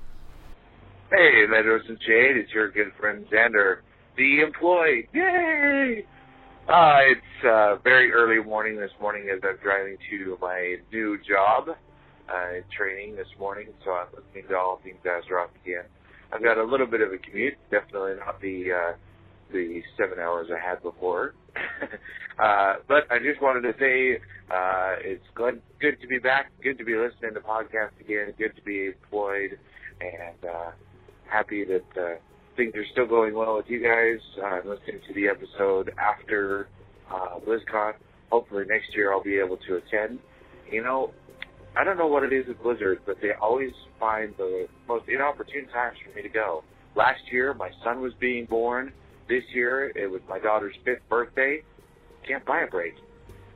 Hey, Medros and Shade, it's your good friend Xander, the employee. Yay! Uh, it's uh, very early morning this morning as I'm driving to my new job, uh, training this morning, so I'm listening to all things Azeroth again. I've got a little bit of a commute, definitely not the uh, the seven hours I had before. uh, but I just wanted to say uh, it's good, good to be back, good to be listening to podcasts again, good to be employed, and uh, happy that uh, things are still going well with you guys. Uh, I'm listening to the episode after uh, BlizzCon. Hopefully next year I'll be able to attend. You know, I don't know what it is with Blizzard, but they always find the most inopportune times for me to go. Last year, my son was being born. This year, it was my daughter's fifth birthday. Can't buy a break.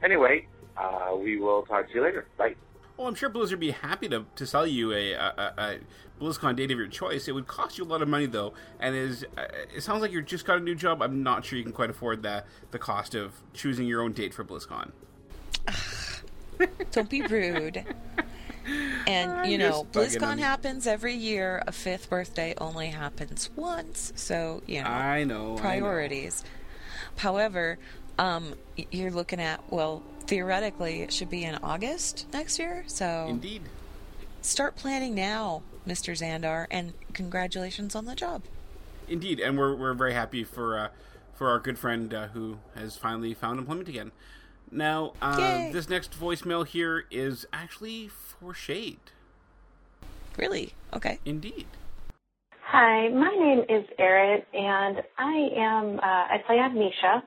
Anyway, uh, we will talk to you later. Bye. Well, I'm sure Blizzard would be happy to, to sell you a, a, a, BlizzCon date of your choice. It would cost you a lot of money, though, and is uh, it sounds like you just got a new job. I'm not sure you can quite afford the the cost of choosing your own date for BlizzCon. Don't be rude. And you You're know, BlizzCon him. happens every year. A fifth birthday only happens once, so you know. I know, I know. priorities. However, um, you're looking at well, theoretically, it should be in August next year. So Indeed. start planning now, Mr. Xandar, and congratulations on the job. Indeed, and we're we're very happy for uh, for our good friend uh, who has finally found employment again. Now, uh, this next voicemail here is actually for Shade. Really? Okay. Indeed. Hi, my name is Erin, and I am uh, I play on Misha.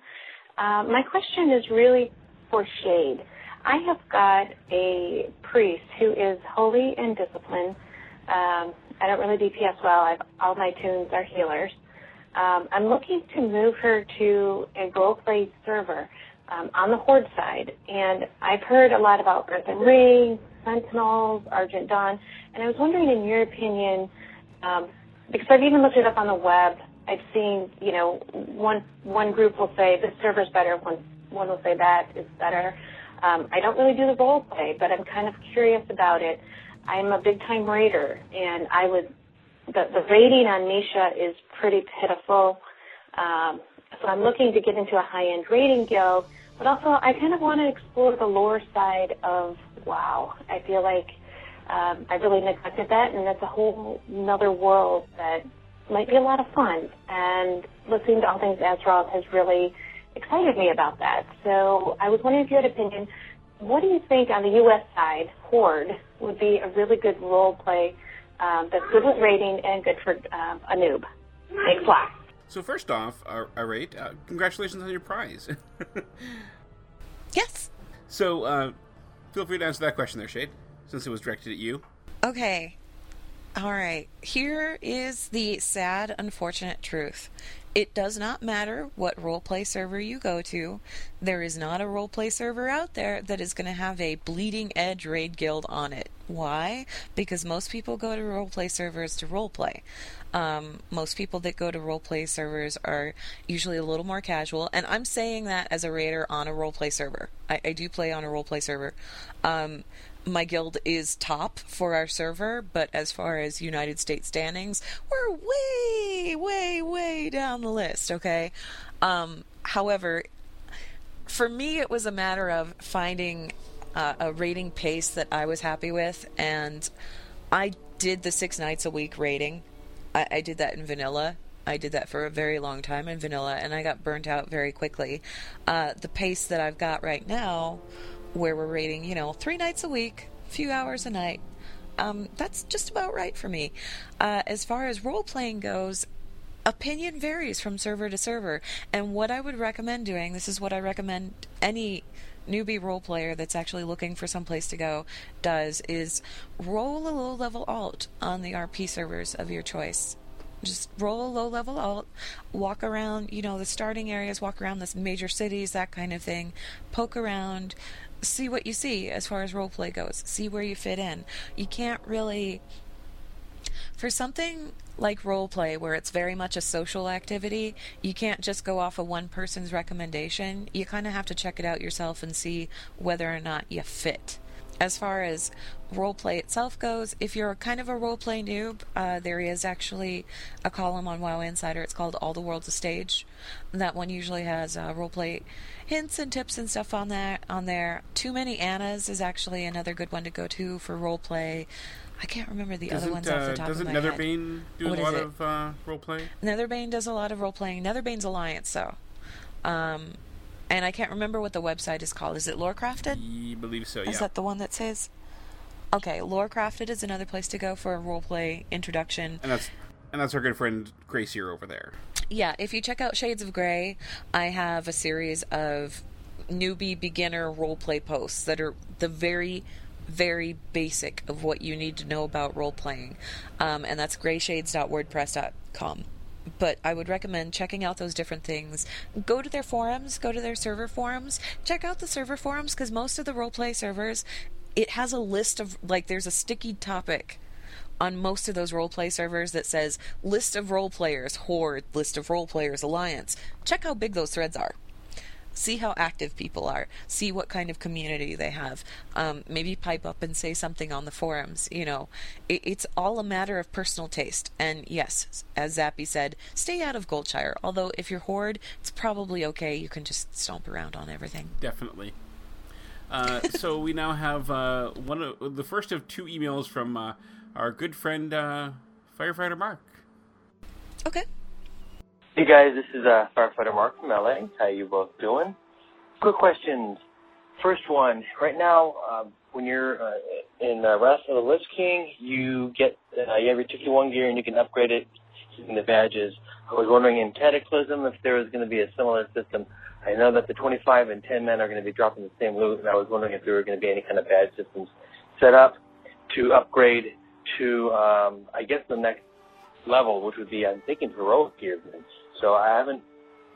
Uh, my question is really for Shade. I have got a priest who is holy and disciplined. Um, I don't really DPS well. I've, all my toons are healers. Um, I'm looking to move her to a role-play server um, on the Horde side, and I've heard a lot about Earthen Ring, Sentinels, Argent Dawn, and I was wondering, in your opinion, um, because I've even looked it up on the web. I've seen, you know, one one group will say this server's better, one one will say that is better. Um, I don't really do the role play, but I'm kind of curious about it. I'm a big time raider, and I would the the rating on Misha is pretty pitiful. Um, so I'm looking to get into a high end rating guild, but also I kind of want to explore the lore side of WoW. I feel like um, I really neglected that, and that's a whole another world that might be a lot of fun. And listening to all things Azeroth has really excited me about that. So I was wondering if you had an opinion. What do you think on the U.S. side, Horde would be a really good role play um, that's good with rating and good for um, a noob? Thanks a lot. So first off, uh, all right, uh, congratulations on your prize. yes. So uh, feel free to answer that question there, Shade, since it was directed at you. Okay. All right. Here is the sad, unfortunate truth. It does not matter what roleplay server you go to. There is not a roleplay server out there that is going to have a bleeding edge raid guild on it. Why? Because most people go to roleplay servers to roleplay. Um, most people that go to roleplay servers are usually a little more casual, and I'm saying that as a raider on a roleplay server. I, I do play on a roleplay server. Um, my guild is top for our server, but as far as United States standings, we're way, way, way down the list, okay? Um, however, for me, it was a matter of finding uh, a rating pace that I was happy with, and I did the six nights a week rating. I, I did that in vanilla. I did that for a very long time in vanilla, and I got burnt out very quickly. Uh, the pace that I've got right now, where we're rating, you know, three nights a week, a few hours a night, um, that's just about right for me. Uh, as far as role playing goes, opinion varies from server to server. And what I would recommend doing, this is what I recommend any newbie role player that's actually looking for some place to go does, is roll a low level alt on the RP servers of your choice. Just roll a low level alt, walk around, you know, the starting areas, walk around the major cities, that kind of thing, poke around, see what you see as far as roleplay goes, see where you fit in. You can't really for something like roleplay where it's very much a social activity, you can't just go off of one person's recommendation. You kind of have to check it out yourself and see whether or not you fit. As far as roleplay itself goes, if you're kind of a roleplay noob, uh, there is actually a column on WoW Insider. It's called All the World's a Stage. That one usually has uh, roleplay hints and tips and stuff on that on there. Too Many Annas is actually another good one to go to for roleplay. I can't remember the doesn't, other ones off the uh, top of my head. Does Netherbane do What a lot of uh, roleplay? Netherbane does a lot of role playing. Netherbane's Alliance, though. Um, and I can't remember what the website is called. Is it Lorecrafted? I believe so. Is that the one that says? Okay, Lorecrafted is another place to go for a roleplay introduction. and that's and that's our good friend Gracier over there. Yeah, if you check out Shades of Grey, I have a series of newbie beginner roleplay posts that are the very very basic of what you need to know about role playing um, and that's grayshades.wordpress.com but I would recommend checking out those different things. Go to their forums, go to their server forums, check out the server forums because most of the roleplay servers, it has a list of like there's a sticky topic on most of those roleplay servers that says list of role players, horde, list of role players, alliance. Check how big those threads are. See how active people are. See what kind of community they have. Um, maybe pipe up and say something on the forums. You know, it, it's all a matter of personal taste. And yes, as Zappy said, stay out of Goldshire. Although if you're horde, it's probably okay. You can just stomp around on everything. Definitely. Uh, so we now have uh, one of the first of two emails from uh, our good friend uh, firefighter Mark. Okay. Hey guys, this is uh, firefighter Mark from LA. How you both doing? Quick questions. First one, right now, uh, when you're uh, in uh, Wrath of the Lich King, you get uh, you have your 251 gear and you can upgrade it using the badges. I was wondering in Cataclysm if there was going to be a similar system. I know that the 25 and 10 men are going to be dropping the same loot, and I was wondering if there were going to be any kind of badge systems set up to upgrade to, um, I guess, the next level, which would be, I'm thinking, heroic gear. So I haven't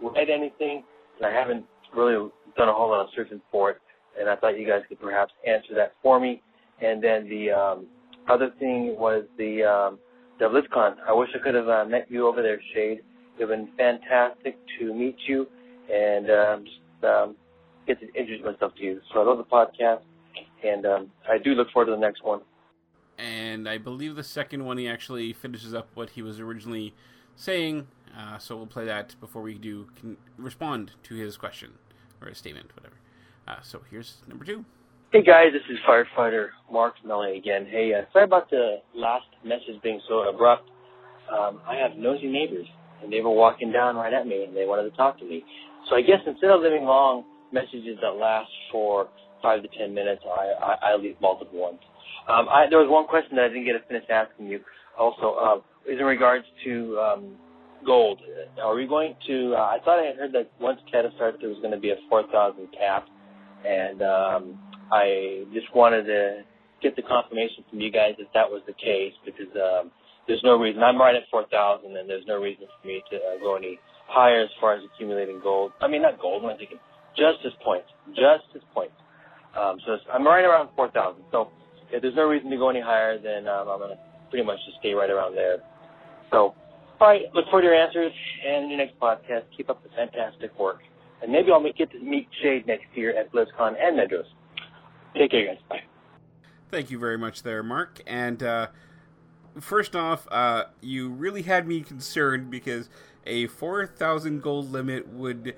read anything, and I haven't really done a whole lot of searching for it, and I thought you guys could perhaps answer that for me. And then the um, other thing was the um, the BlizzCon. I wish I could have uh, met you over there, Shade. It would have been fantastic to meet you and um, just um, get to introduce myself to you. So I love the podcast, and um, I do look forward to the next one. And I believe the second one he actually finishes up what he was originally saying. Uh, so we'll play that before we do can respond to his question or his statement, whatever. Uh, so here's number two. Hey guys, this is firefighter Mark LA again. Hey, uh, sorry about the last message being so abrupt. Um, I have nosy neighbors, and they were walking down right at me, and they wanted to talk to me. So I guess instead of leaving long messages that last for five to ten minutes, I, I, I leave multiple ones. Um, I, there was one question that I didn't get a finish asking you. Also, uh, is in regards to um, gold. Are we going to? Uh, I thought I had heard that once Cata starts, there was going to be a four thousand cap, and um, I just wanted to get the confirmation from you guys that that was the case because um, there's no reason. I'm right at four thousand, and there's no reason for me to uh, go any higher as far as accumulating gold. I mean, not gold. I'm thinking justice points. Justice points. Um, so I'm right around 4,000. So if there's no reason to go any higher, then um, I'm going to pretty much just stay right around there. So, right, look forward to your answers and your next podcast. Keep up the fantastic work. And maybe I'll get to meet Shade next year at BlizzCon and Medros. Take care, guys. Bye. Thank you very much there, Mark. And uh, first off, uh, you really had me concerned because a 4,000 gold limit would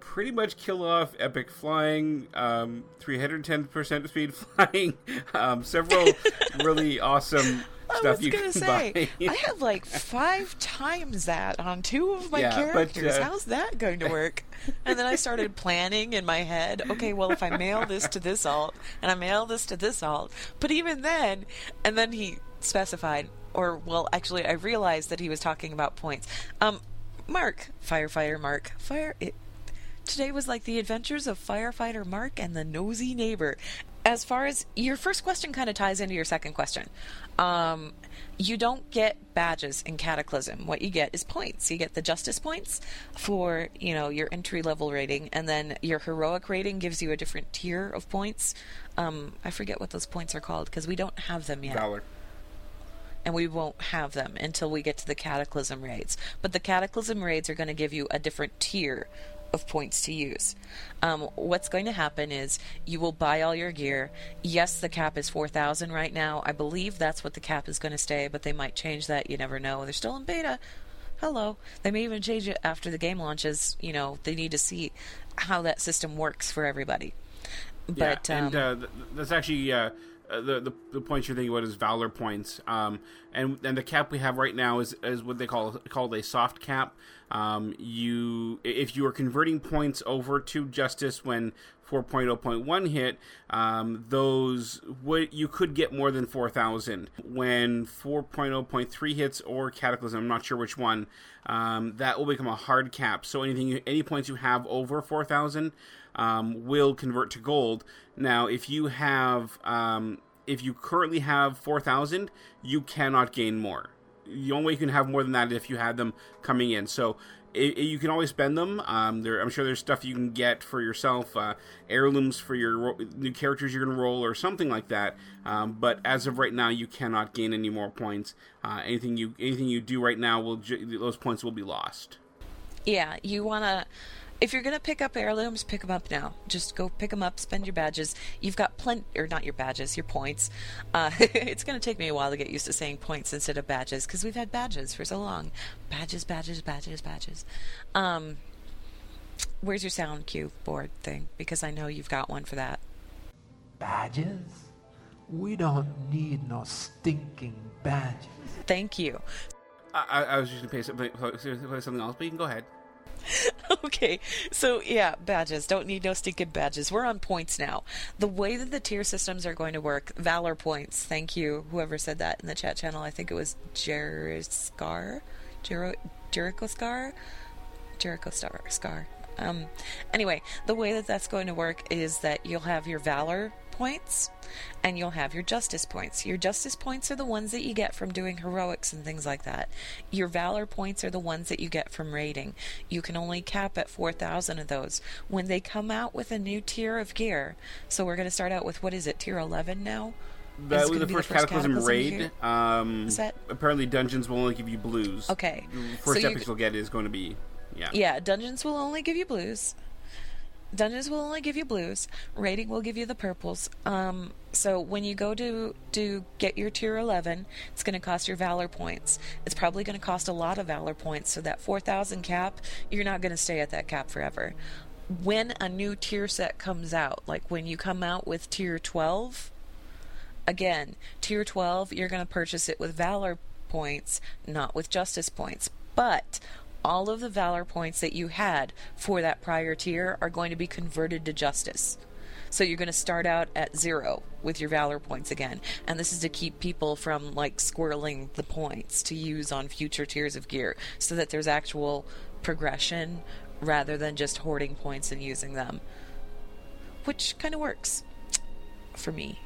pretty much kill off epic flying, um, 310% speed flying, um, several really awesome I stuff was you gonna can say, buy. I have like five times that on two of my Yeah, but, characters. uh, How's that going to work? And then I started planning in my head. Okay, well, if I mail this to this alt and I mail this to this alt, but even then, and then he specified, or well, actually, I realized that he was talking about points. Um, Mark, firefighter Mark, fire. It, today was like the adventures of firefighter Mark and the nosy neighbor. As far as your first question kind of ties into your second question. Um, you don't get badges in Cataclysm. What you get is points. You get the justice points for, you know, your entry level rating, and then your heroic rating gives you a different tier of points. Um, I forget what those points are called because we don't have them yet Valor. and we won't have them until we get to the cataclysm raids. But the cataclysm raids are going to give you a different tier of points to use. Um, what's going to happen is you will buy all your gear. Yes, the cap is 4,000 right now. I believe that's what the cap is going to stay, but they might change that. You never know. They're still in beta. Hello. They may even change it after the game launches. You know, they need to see how that system works for everybody. But yeah, and um, uh, that's actually uh, uh, the, the the points you're thinking about is valor points. Um, and and the cap we have right now is is what they call called a soft cap. Um, you if you are converting points over to justice when 4.0.1 hit, um, those would you could get more than 4,000. When 4.0.3 hits or Cataclysm, I'm not sure which one, um, that will become a hard cap. So anything, any points you have over 4,000 um, will convert to gold. Now, if you have, um, if you currently have 4,000, you cannot gain more. The only way you can have more than that is if you had them coming in. So it, it- you can always spend them. Um, there, I'm sure there's stuff you can get for yourself, uh, heirlooms for your ro- new characters you're to roll, or something like that. Um, but as of right now, you cannot gain any more points. Uh, anything you anything you do right now will ju- those points will be lost. Yeah, you want to. If you're going to pick up heirlooms, pick them up now. Just go pick them up, spend your badges. You've got plenty, or not your badges, your points. Uh, it's going to take me a while to get used to saying points instead of badges because we've had badges for so long. Badges, badges, badges, badges. Um, where's your sound cue board thing? Because I know you've got one for that. Badges? We don't need no stinking badges. Thank you. I, I, I was just going to play something else, but you can go ahead. okay, so yeah, badges. Don't need no stinking badges. We're on points now. The way that the tier systems are going to work, Valor points. Thank you, whoever said that in the chat channel. I think it was Jeriskar? Jer- Jericho Scar? Jericho Star Scar. Um, anyway, the way that that's going to work is that you'll have your Valor points and you'll have your justice points. Your justice points are the ones that you get from doing heroics and things like that. Your valor points are the ones that you get from raiding. You can only cap at 4,000 of those. When they come out with a new tier of gear, so we're going to start out with what is it, tier 11 now? That was gonna the first, Cataclysm, Cataclysm raid. Um, that- apparently, dungeons will only give you blues. Okay, The first you- epics you'll get is going to be, yeah. Yeah, dungeons will only give you blues. Dungeons will only give you blues. Rating will give you the purples. Um, so when you go to to get your tier 11, it's going to cost your valor points. It's probably going to cost a lot of valor points. So that 4,000 cap, you're not going to stay at that cap forever. When a new tier set comes out, like when you come out with tier 12, again, tier 12, you're going to purchase it with valor points, not with justice points. But all of the valor points that you had for that prior tier are going to be converted to justice. So you're going to start out at zero with your valor points again. And this is to keep people from like squirreling the points to use on future tiers of gear so that there's actual progression rather than just hoarding points and using them. Which kind of works for me,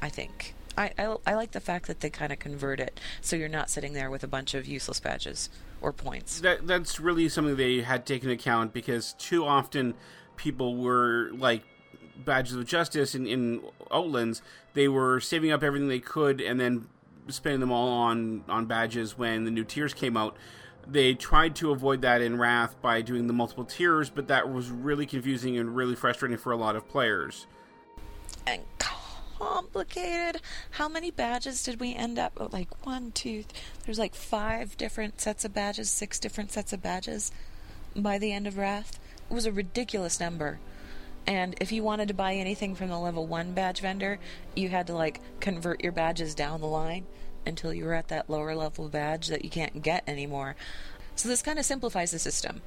I think. I, I, I like the fact that they kind of convert it so you're not sitting there with a bunch of useless badges or points. That that's really something they had taken into account because too often people were like badges of justice in, in Outlands. They were saving up everything they could and then spending them all on on badges when the new tiers came out. They tried to avoid that in Wrath by doing the multiple tiers, but that was really confusing and really frustrating for a lot of players. And complicated. How many badges did we end up with? Like one, two, th- there's like five different sets of badges, six different sets of badges by the end of Wrath. It was a ridiculous number. And if you wanted to buy anything from the level 1 badge vendor, you had to like convert your badges down the line until you were at that lower level badge that you can't get anymore. So this kind of simplifies the system.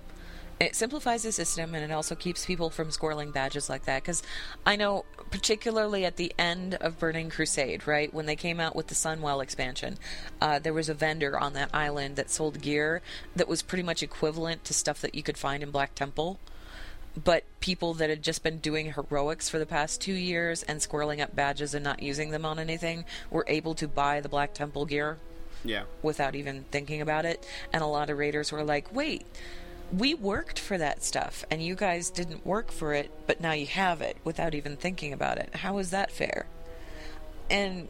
It simplifies the system and it also keeps people from squirreling badges like that. Because I know, particularly at the end of Burning Crusade, right, when they came out with the Sunwell expansion, uh, there was a vendor on that island that sold gear that was pretty much equivalent to stuff that you could find in Black Temple. But people that had just been doing heroics for the past two years and squirreling up badges and not using them on anything were able to buy the Black Temple gear Yeah. without even thinking about it. And a lot of raiders were like, wait, we worked for that stuff and you guys didn't work for it, but now you have it without even thinking about it. How is that fair? And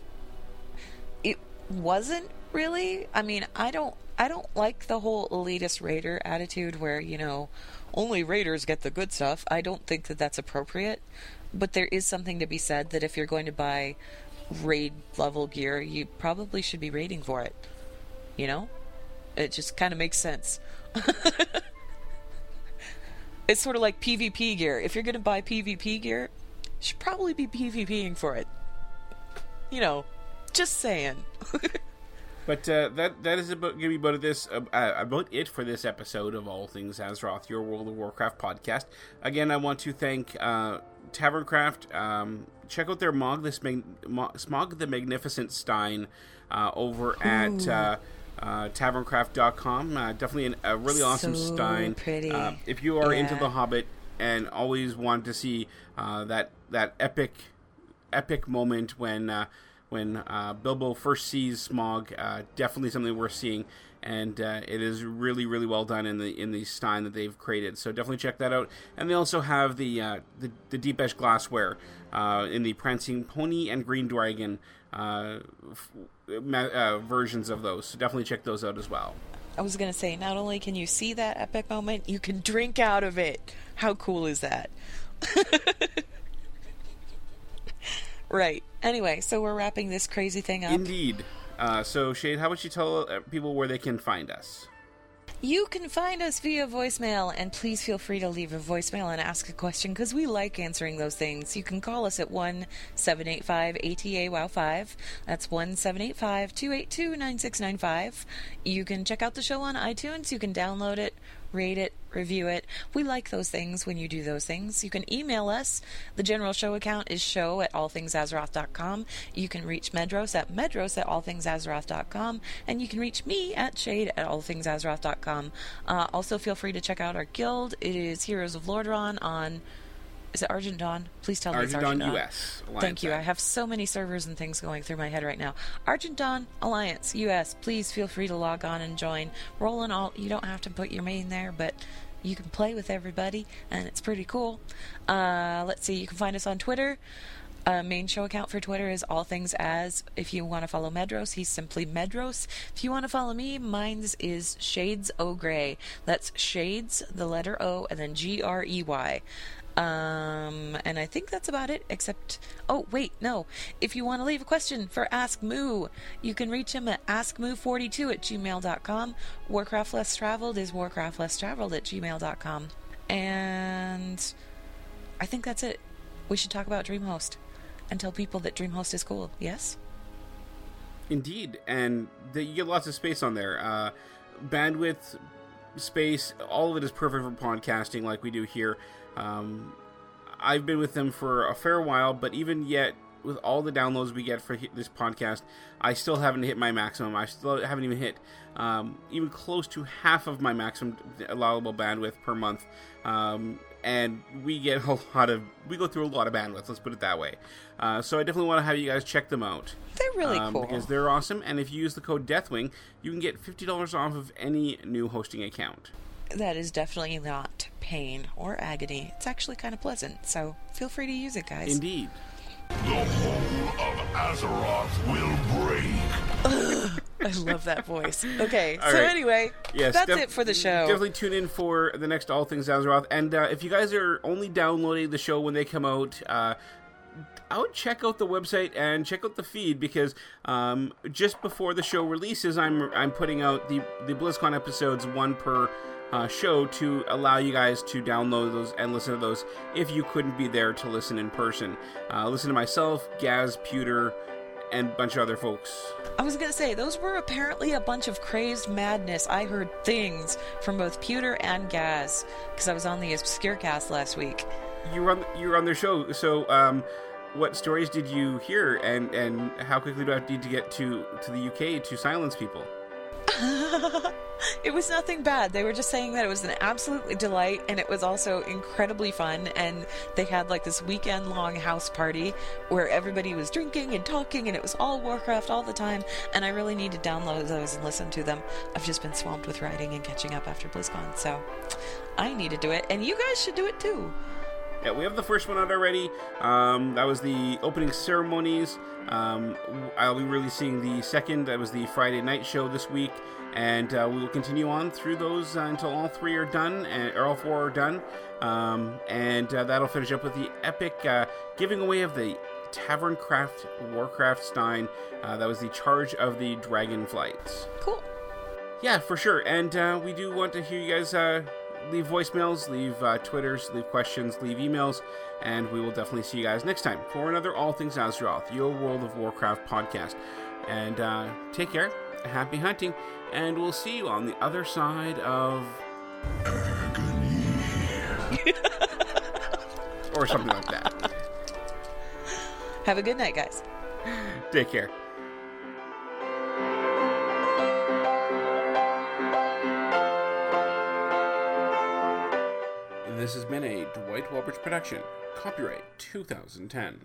it wasn't really. I mean, I don't I don't like the whole elitist raider attitude where, you know, only raiders get the good stuff. I don't think that that's appropriate. But there is something to be said that if you're going to buy raid level gear, you probably should be raiding for it. You know? It just kind of makes sense. it's sort of like PvP gear. If you're going to buy PvP gear, you should probably be PvPing for it. You know, just saying. But uh, that that is about going to be about this uh, uh, about it for this episode of All Things Azeroth, your World of Warcraft podcast. Again, I want to thank uh, Taverncraft. Um, check out their Mog this Mag- Mo- Smaug the Magnificent Stein uh, over at. Ooh. Uh, uh, taverncraft.com uh, definitely an, a really awesome So stein pretty. Uh, if you are into the hobbit and always want to see uh, that that epic epic moment when uh, when uh, Bilbo first sees Smaug. Uh, definitely something worth seeing, and uh, it is really really well done in the in the Stein that they've created. So definitely check that out. And they also have the uh, the, the deep etch glassware uh, in the Prancing Pony and Green Dragon uh, f- uh, versions of those. So definitely check those out as well. I was gonna say, not only can you see that epic moment, you can drink out of it. How cool is that? right. Anyway, so we're wrapping this crazy thing up. Indeed. Uh, so Shade, how about you tell uh, people where they can find us? You can find us via voicemail, and please feel free to leave a voicemail and ask a question because we like answering those things. You can call us at 1 785 ATA WOW 5. That's 1 785 282 9695. You can check out the show on iTunes. You can download it, rate it, review it. We like those things when you do those things. You can email us. The general show account is show at allthingsazeroth.com. You can reach Medros at medros at allthingsazeroth.com. And you can reach me at shade at allthingsazeroth.com. Uh, also, feel free to check out our guild. It is Heroes of Lordaeron on. Is it Argent Dawn? Please tell me it's Argent Argent Dawn Dawn. US Thank you. app. I have so many servers and things going through my head right now. Argent Dawn Alliance US. Please feel free to log on and join. Roll and all. You don't have to put your main there, but you can play with everybody, and it's pretty cool. Uh, let's see. You can find us on Twitter. Uh, main show account for Twitter is all things as. If you want to follow Medros, he's simply Medros. If you want to follow me, mine's is Shades O Gray. That's Shades, the letter O, and then G R E Y. Um, and I think that's about it, except, oh, wait, no. If you want to leave a question for Ask Moo, you can reach him at askmoo42 at gmail.com. Warcraft Less Traveled is Warcraft Less Traveled at gmail.com. And I think that's it. We should talk about DreamHost and tell people that DreamHost is cool, yes? Indeed, and the, you get lots of space on there. Uh, bandwidth, space, all of it is perfect for podcasting, like we do here. Um, I've been with them for a fair while, but even yet, with all the downloads we get for this podcast, I still haven't hit my maximum. I still haven't even hit um, even close to half of my maximum allowable bandwidth per month. Um, and we get a lot of, we go through a lot of bandwidth. Let's put it that way. Uh, so I definitely want to have you guys check them out. They're really um, cool. because they're awesome. And if you use the code Deathwing, you can get fifty dollars off of any new hosting account. That is definitely not pain or agony. It's actually kind of pleasant, so feel free to use it, guys. Indeed. The whole of Azeroth will break. I love that voice. Okay, All so right. anyway, Yes, that's def- it for the show. Definitely tune in for the next All Things Azeroth. And uh, if you guys are only downloading the show when they come out, uh, I would check out the website and check out the feed because um, just before the show releases, I'm I'm putting out the the BlizzCon episodes one per. Uh, show to allow you guys to download those and listen to those if you couldn't be there to listen in person. Uh, listen to myself, Gaz, Pewter, and a bunch of other folks. I was gonna say those were apparently a bunch of crazed madness. I heard things from both Pewter and Gaz because I was on the Obscure Cast last week. you were on you were on their show. So, um, what stories did you hear, and and how quickly do I need to get to to the UK to silence people? it was nothing bad. They were just saying that it was an absolute delight and it was also incredibly fun. And they had like this weekend long house party where everybody was drinking and talking and it was all Warcraft all the time. And I really need to download those and listen to them. I've just been swamped with writing and catching up after BlizzCon. So I need to do it. And you guys should do it too. Yeah, we have the first one out already. Um, that was the opening ceremonies. Um, I'll be releasing the second. That was the Friday night show this week, and uh, we will continue on through those uh, until all three are done, and, or all four are done. Um, and uh, that'll finish up with the epic uh, giving away of the Taverncraft Warcraft Stein. Uh, that was the charge of the Dragon Flights. Cool. Yeah, for sure. And uh, we do want to hear you guys uh, leave voicemails, leave uh, Twitters, leave questions, leave emails, and we will definitely see you guys next time for another All Things Azeroth, your World of Warcraft podcast. And uh, take care, happy hunting, and we'll see you on the other side of. Agony. or something like that. Have a good night, guys. Take care. This has been a Dwight Walbridge production, copyright 2010.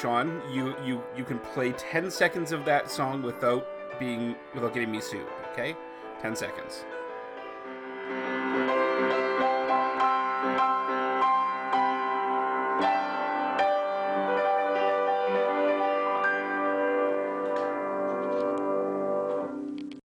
Sean, you you you can play 10 seconds of that song without being without getting me sued, okay? 10 seconds.